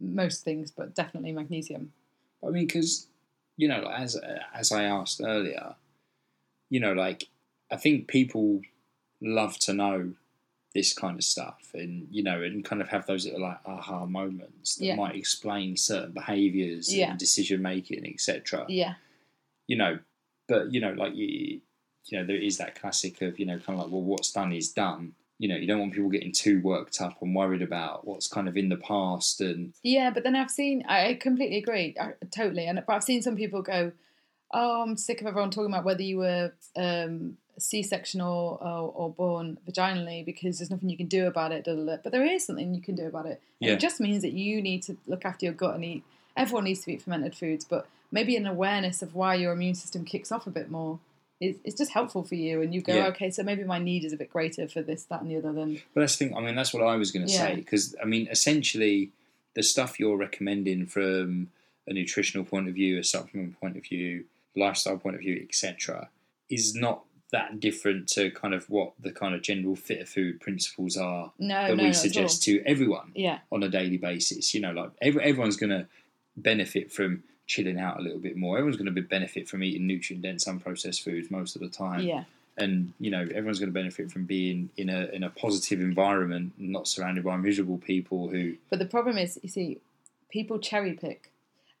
most things, but definitely magnesium. I mean, because you know, as as I asked earlier, you know, like I think people love to know this kind of stuff, and you know, and kind of have those little like aha moments that Yeah. might explain certain behaviours Yeah. and decision making, etc. Yeah, You know, but you know, like you, you know, there is that classic of you know, kind of like, well, what's done is done. You know, you don't want people getting too worked up and worried about what's kind of in the past and yeah. But then I've seen. I I completely agree. I, totally. And but I've seen some people go, "Oh, I'm sick of everyone talking about whether you were um, C-section or, or or born vaginally because there's nothing you can do about it." da, da, da." But there is something you can do about it. Yeah. It just means that you need to look after your gut and eat. Everyone needs to eat fermented foods, but maybe an awareness of why your immune system kicks off a bit more is it's just helpful for you. And you go, Yeah. okay, so maybe my need is a bit greater for this, that, and the other than But that's the thing. I mean, that's what I was going to Yeah. say because I mean, essentially, the stuff you're recommending from a nutritional point of view, a supplement point of view, lifestyle point of view, etc., is not that different to kind of what the kind of general fitter food principles are no, that no, we suggest to everyone Yeah, on a daily basis. You know, like every, everyone's going to benefit from chilling out a little bit more. Everyone's going to benefit from eating nutrient dense, unprocessed foods most of the time yeah, and you know everyone's going to benefit from being in a in a positive environment, not surrounded by miserable people who. But the problem is, you see, people cherry pick.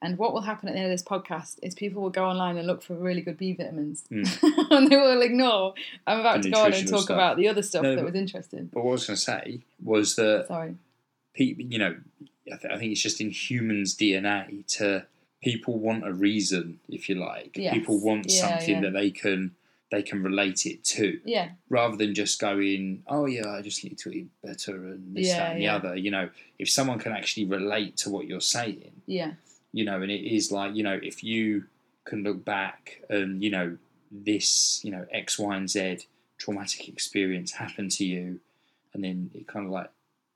And what will happen at the end of this podcast is people will go online and look for really good B vitamins, Mm. and they will ignore. I'm about The to go on and talk stuff. about the other stuff No, that was interesting. But what I was going to say was that Sorry. people, you know, I, th- I think it's just in humans' DNA to people want a reason, if you like. Yes. People want Yeah, something yeah. that they can they can relate it to, Yeah, rather than just going, "Oh yeah, I just need to eat better and this, Yeah, that, and the other." You know, if someone can actually relate to what you're saying, yeah, you know, and it is like, you know, if you can look back and, you know, this, you know, X, Y, and Z traumatic experience happened to you, and then it kind of like,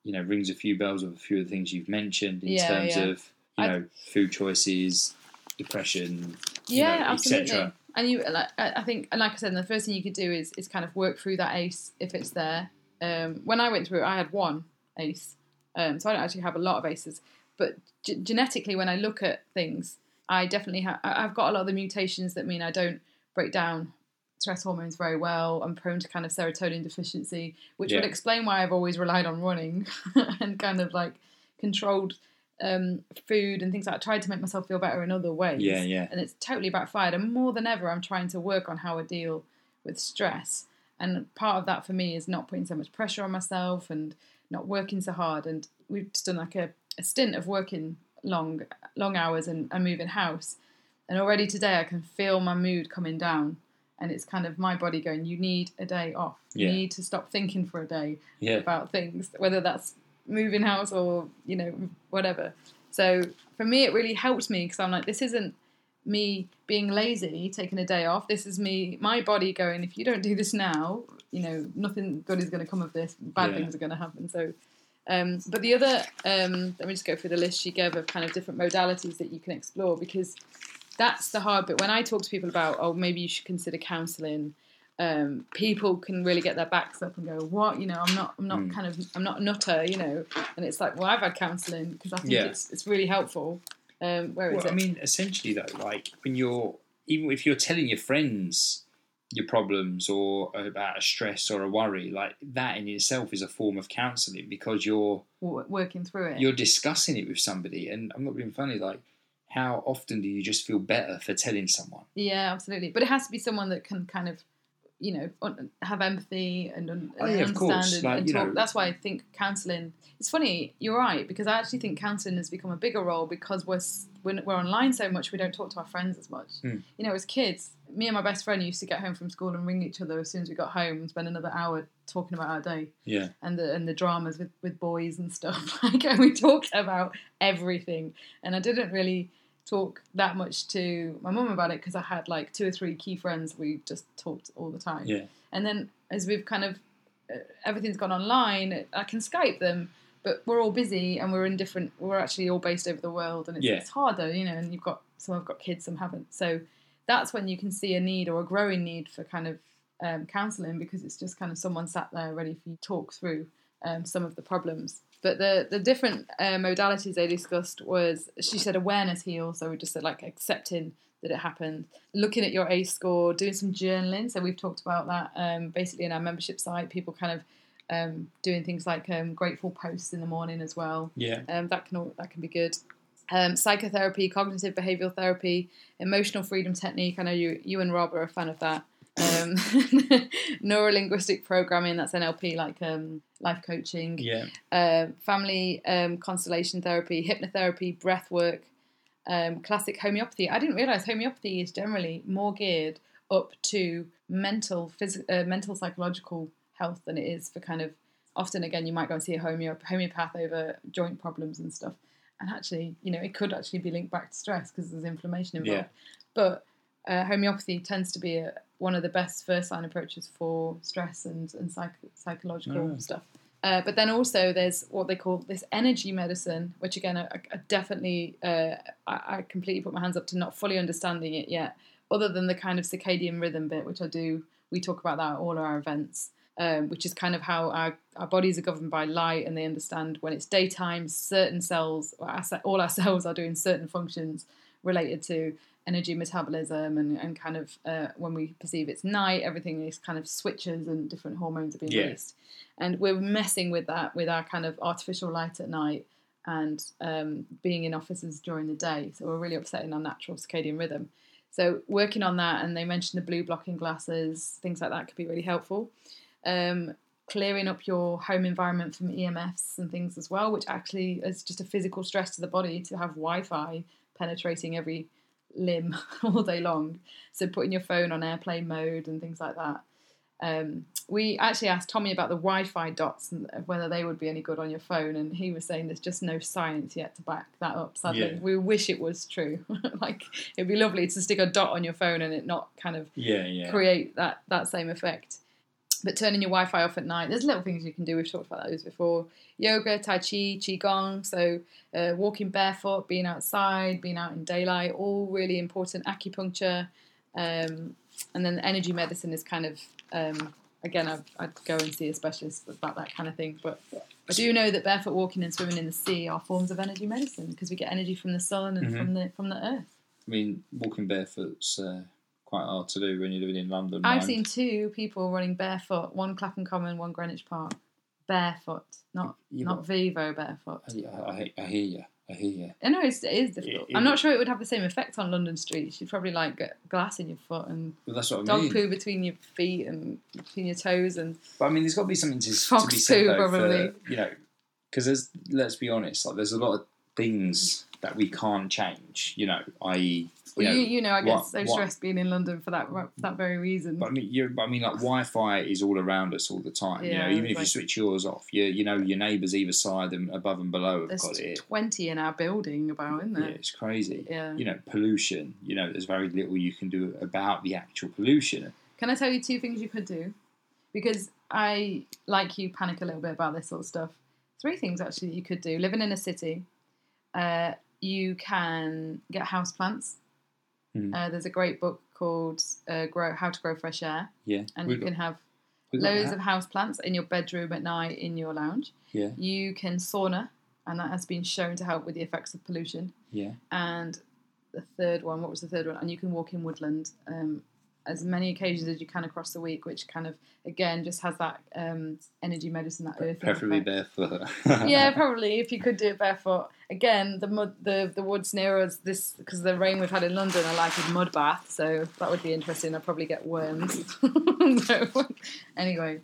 you know, rings a few bells with a few of the things you've mentioned in Yeah, terms yeah. of, you I- know, food choices, depression, you yeah, know, absolutely. etc. And you, like, I I think, and like I said, the first thing you could do is is kind of work through that ACE if it's there. Um, when I went through it, I had one ACE, um, so I don't actually have a lot of ACEs. But g- genetically, when I look at things, I definitely have. I've got a lot of the mutations that mean I don't break down stress hormones very well. I'm prone to kind of serotonin deficiency, which would explain why I've always relied on running and kind of like controlled um, food and things like. I tried to make myself feel better in other ways Yeah, yeah. and it's totally backfired. And more than ever, I'm trying to work on how I deal with stress. And part of that for me is not putting so much pressure on myself and not working so hard. And we've just done like a, a stint of working long, long hours and, and moving house. And already today, I can feel my mood coming down. And it's kind of my body going, you need a day off. yeah. You need to stop thinking for a day Yeah. about things, whether that's moving house or you know whatever. So for me, it really helped me because I'm like, this isn't me being lazy, taking a day off. This is me, my body going. If you don't do this now, you know, nothing good is going to come of this. Bad Yeah. things are going to happen. So. Um, but the other, um, let me just go through the list she gave of kind of different modalities that you can explore because that's the hard bit. When I talk to people about, oh, maybe you should consider counselling, um, people can really get their backs up and go, "What? You know, I'm not, I'm not Mm. kind of, I'm not a nutter, you know." And it's like, well, I've had counselling because I think Yeah. it's it's really helpful. Um, where is Well, it? I mean, essentially, though, like when you're even if you're telling your friends your problems or about a stress or a worry, like that in itself is a form of counselling because you're working through it. you're discussing it with somebody. And I'm not being funny, like how often do you just feel better for telling someone? Yeah, absolutely. But it has to be someone that can kind of, you know, have empathy and, un- Oh, and yeah, understand and, Like, and you talk. know- That's why I think counselling. It's funny. You're right because I actually think counselling has become a bigger role because we're we're, we're online so much. We don't talk to our friends as much. Hmm. You know, as kids, me and my best friend used to get home from school and ring each other as soon as we got home and spend another hour talking about our day Yeah, and the and the dramas with, with boys and stuff. Like and we talked about everything, and I didn't really talk that much to my mum about it because I had like two or three key friends we just talked all the time. yeah, And then as we've kind of uh, everything's gone online, I can Skype them, but we're all busy and we're in different. We're actually all based over the world, and it's, Yeah. it's harder, you know. And you've got some have got kids, some haven't. So that's when you can see a need or a growing need for kind of um, counselling because it's just kind of someone sat there ready for you to talk through um, some of the problems. But the the different uh, modalities they discussed was she said awareness heal, so we just said like accepting that it happened, looking at your ACE score, doing some journaling. So we've talked about that um, basically in our membership site. People kind of um, doing things like um, grateful posts in the morning as well. Yeah. Um, that can all, that can be good. Um, psychotherapy, cognitive behavioural therapy, emotional freedom technique. I know you you and Rob are a fan of that. Um, neurolinguistic programming. That's NLP, like um, life coaching. Yeah. Uh, family um, constellation therapy, hypnotherapy, breath work, um, classic homeopathy. I didn't realize homeopathy is generally more geared up to mental, phys- uh, mental psychological health than it is for kind of. Often, again, you might go and see a homeo- homeopath over joint problems and stuff, and actually, you know, it could actually be linked back to stress because there's inflammation involved. Yeah. But uh, homeopathy tends to be a, one of the best first line approaches for stress and, and psych- psychological Oh. stuff. Uh, but then also there's what they call this energy medicine, which again, I, I definitely, uh, I, I completely put my hands up to not fully understanding it yet, other than the kind of circadian rhythm bit, which I do. We talk about that at all our events, um, which is kind of how our, our bodies are governed by light, and they understand when it's daytime, certain cells, or our, all our cells are doing certain functions related to energy metabolism and, and kind of uh, when we perceive it's night, everything is kind of switches and different hormones are being Yeah. released. And we're messing with that with our kind of artificial light at night and um, being in offices during the day. So we're really upsetting our natural circadian rhythm. So working on that, and they mentioned the blue blocking glasses, things like that could be really helpful. Um, clearing up your home environment from EMFs and things as well, which actually is just a physical stress to the body to have Wi-Fi penetrating every limb all day long. So putting your phone on airplane mode and things like that. Um, we actually asked Tommy about the Wi-Fi dots and whether they would be any good on your phone, and he was saying there's just no science yet to back that up. Sadly, Yeah. we wish it was true. like it'd be lovely to stick a dot on your phone and it not kind of Yeah. Yeah. create that that same effect. But turning your Wi-Fi off at night, there's little things you can do. We've talked about those before. Yoga, Tai Chi, Qigong. So uh, walking barefoot, being outside, being out in daylight, all really important. Acupuncture, um, and then energy medicine is kind of um, again. I'd, I'd go and see a specialist about that kind of thing. But I do know that barefoot walking and swimming in the sea are forms of energy medicine because we get energy from the sun and Mhm. from the from the earth. I mean, walking barefoot's uh, quite hard to do when you're living in London. I've mind. seen two people running barefoot, one Clapham Common, one Greenwich Park. Barefoot, not Yeah, not Vivo barefoot. I, I, I hear you. I hear you. I know it's, it is difficult. It- I'm not sure it would have the same effect on London streets. You'd probably like get glass in your foot and Well, that's what I dog mean. poo between your feet and between your toes and But I mean, there's got to be something to, to be said poo, though, probably. for, you know, because there's let's be honest, like there's a lot of things that we can't change. You know, i.e., you well, know, you, you know I get what- so stressed being in London for that for that very reason. But I mean, you but I mean, like Wi-Fi is all around us all the time. you Yeah, know, even if like- you switch yours off, you you know your neighbours either side and above and below have There's got it. twenty in our building about, isn't Yeah, there? it's crazy. Yeah. You know, pollution. You know, there's very little you can do about the actual pollution. Can I tell you two things you could do? Because I, like you, panic a little bit about this sort of stuff. Three things actually you could do. Living in a city, uh, you can get house plants. Mhm. Uh, there's a great book called uh, "Grow How to Grow Fresh Air," Yeah, and We've you can have loads of house plants in your bedroom at night, in your lounge. Yeah. You can sauna, and that has been shown to help with the effects of pollution. yeah. And the third one, what was the third one? And you can walk in woodland um, as many occasions as you can across the week, which kind of again just has that um, energy medicine, that earthing. Preferably barefoot. yeah, probably if you could do it barefoot. Again, the mud, the the woods near us, this because the rain we've had in London, are like a mud bath, so that would be interesting. I'd probably get worms. so, anyway,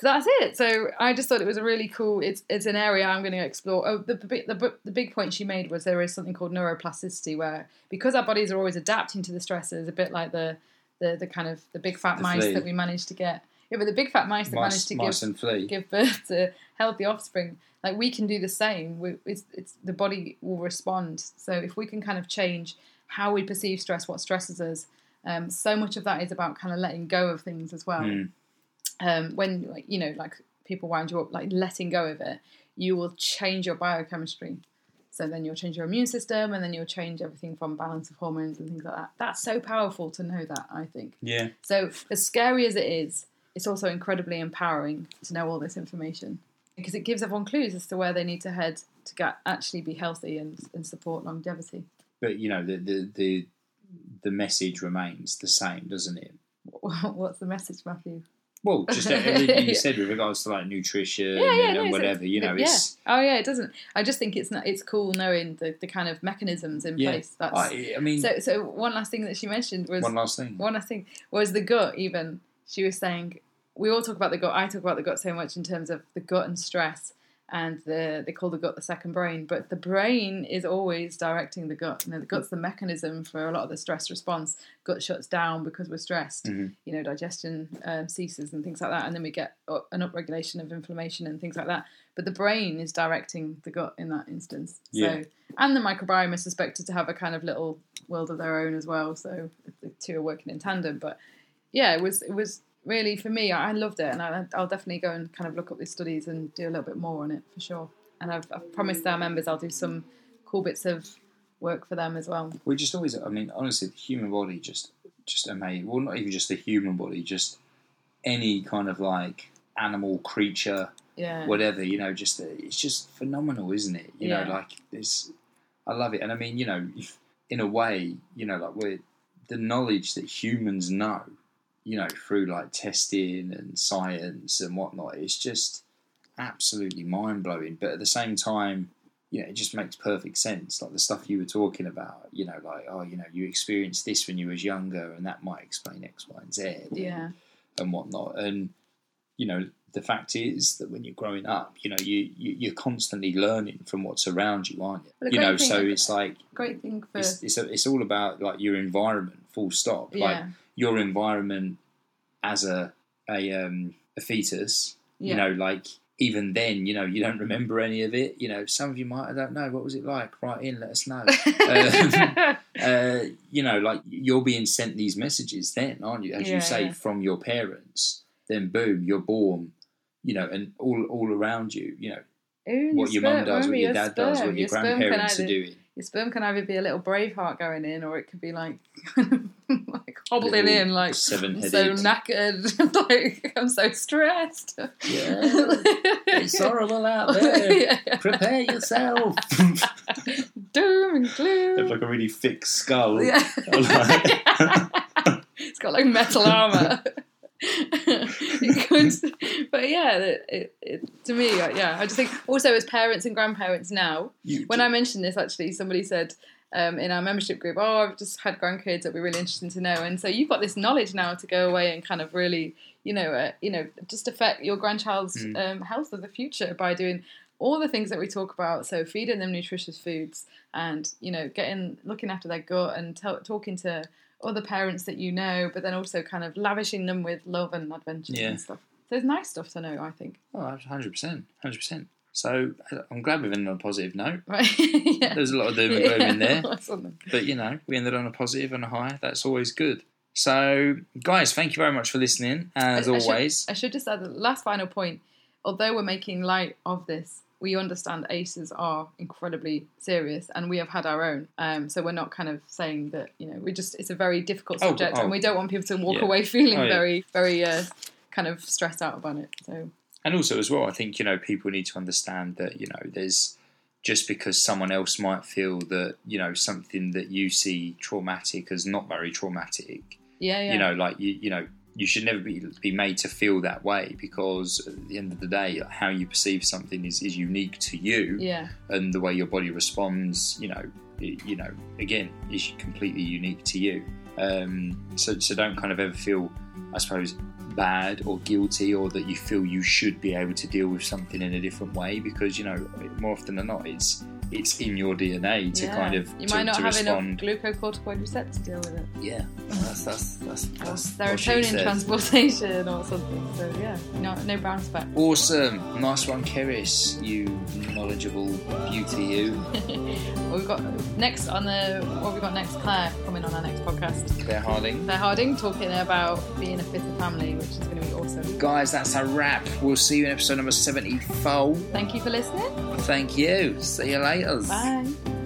so that's it. So I just thought it was a really cool. It's it's an area I'm going to explore. Oh, the, the the big point she made was there is something called neuroplasticity, where because our bodies are always adapting to the stresses, a bit like the the, the kind of the big fat The mice flea. that we managed to get. Yeah, but the big fat mice that managed to mice give give birth to healthy offspring like we can do the same we, it's, it's the body will respond so if we can kind of change how we perceive stress what stresses us um, so much of that is about kind of letting go of things as well Mm. um, when you know like people wind you up like letting go of it you will change your biochemistry So then you'll change your immune system, and then you'll change everything from balance of hormones and things like that. That's so powerful to know that. I think. Yeah. So as scary as it is, it's also incredibly empowering to know all this information because it gives everyone clues as to where they need to head to get, actually be healthy and, and support longevity. But you know the the the the message remains the same, doesn't it? What's the message, Matthew? Well, just everything you said with regards to like nutrition Yeah, yeah, and, no, whatever, you know, yeah. it's Oh yeah, it doesn't. I just think it's not. It's cool knowing the, the kind of mechanisms in yeah. place. That's I, I mean, so. So one last thing that she mentioned was one last thing. one last thing was the gut. Even she was saying we all talk about the gut. I talk about the gut so much in terms of the gut and stress, and the they call the gut the second brain. But the brain is always directing the gut. You know, the gut's the mechanism for a lot of the stress response. Gut shuts down because we're stressed. Mhm. You know, digestion um, ceases and things like that, and then we get an upregulation of inflammation and things like that. But the brain is directing the gut in that instance. Yeah. So, and the microbiome is suspected to have a kind of little world of their own as well. So the two are working in tandem. But yeah, it was it was really for me. I loved it, and I, I'll definitely go and kind of look up these studies and do a little bit more on it for sure. And I've, I've promised our members I'll do some cool bits of work for them as well. We just always, I mean, honestly, the human body just, just amazing. Well, not even just the human body, just any kind of like animal creature, Yeah, whatever. You know, just it's just phenomenal, isn't it? You Yeah. know, like it's, I love it, and I mean, you know, in a way, you know, like we're the knowledge that humans know, you know, through like testing and science and whatnot. It's just absolutely mind blowing. But at the same time, you know, it just makes perfect sense. Like the stuff you were talking about, you know, like, oh, you know, you experienced this when you was younger and that might explain X, Y, and Z yeah, and whatnot. And, you know, the fact is that when you're growing up, you know, you, you, you're constantly learning from what's around you, aren't you? You know, thing- so it's like, great thing for it's, it's, it's all about like your environment, full stop. Like yeah, your environment as a, a, um, a fetus, yeah. you know, like even then, you know, you don't remember any of it. You know, some of you might, I don't know, what was it like? Write in, let us know. um, uh, you know, like you're being sent these messages then, aren't you? As Yeah, you say, from your parents. Then boom, you're born. You know, and all all around you. You know Ooh, what your mum does, what your dad does, what your sperm can grandparents are either- doing. Your sperm can either be a little Braveheart going in, or it could be like, like hobbling in, like seven-headed. so knackered, like I'm so stressed. Yeah, it's horrible out there. Yeah. Prepare yourself. Doom and Have gloom. like a really thick skull. Yeah. Like- it's got like metal armor. But yeah, it, it, to me, yeah, I just think also as parents and grandparents now, You- when I mentioned this, actually, somebody said um, in our membership group, "Oh, I've just had grandkids. It'd be really interesting to know." And so you've got this knowledge now to go away and kind of really, you know, uh, you know, just affect your grandchild's Mm. um, health of the future by doing all the things that we talk about. So feeding them nutritious foods, and you know, getting looking after their gut, and tell talking to other parents that you know, but then also kind of lavishing them with love and adventures Yeah. and stuff. So it's nice stuff to know, I think. Oh, 100%. 100%. So uh, I'm glad we've ended on a positive note. Right? yeah. There's a lot of doom and gloom in there. Yeah. But you know, we ended on a positive and a high. That's always good. So, guys, thank you very much for listening. As I- I should- always, I should just add the last final point. Although we're making light of this, we understand ACEs are incredibly serious, and we have had our own. Um, so we're not kind of saying that you know we just it's a very difficult Oh, subject, oh. and we don't want people to walk Yeah. away feeling Oh, yeah. very very uh, kind of stressed out about it. So and also as well, I think you know people need to understand that you know there's just because someone else might feel that you know something that you see traumatic as not very traumatic. yeah, yeah, You know, like you you know. You should never be be made to feel that way because at the end of the day, how you perceive something is, is unique to you. yeah, and the way your body responds, you know, you know, again, is completely unique to you. Um, so, so don't kind of ever feel, I suppose, bad or guilty, or that you feel you should be able to deal with something in a different way, because you know, more often than not, it's it's in your DNA to yeah. kind of you to, might not to have respond. enough glucocorticoid receptors to deal with it, Yeah, that's that's that's, that's serotonin transportation or something. So yeah, no, no brown spec. Awesome, nice one, Keris. You knowledgeable beauty, you. Well, we've got next on the what we got next, Claire coming on our next podcast. Claire Harding. Claire Harding talking about being a fitter family, which is going to be awesome. Guys, that's a wrap. We'll see you in episode number 74. Thank you for listening. Thank you. See you later. later. Bye.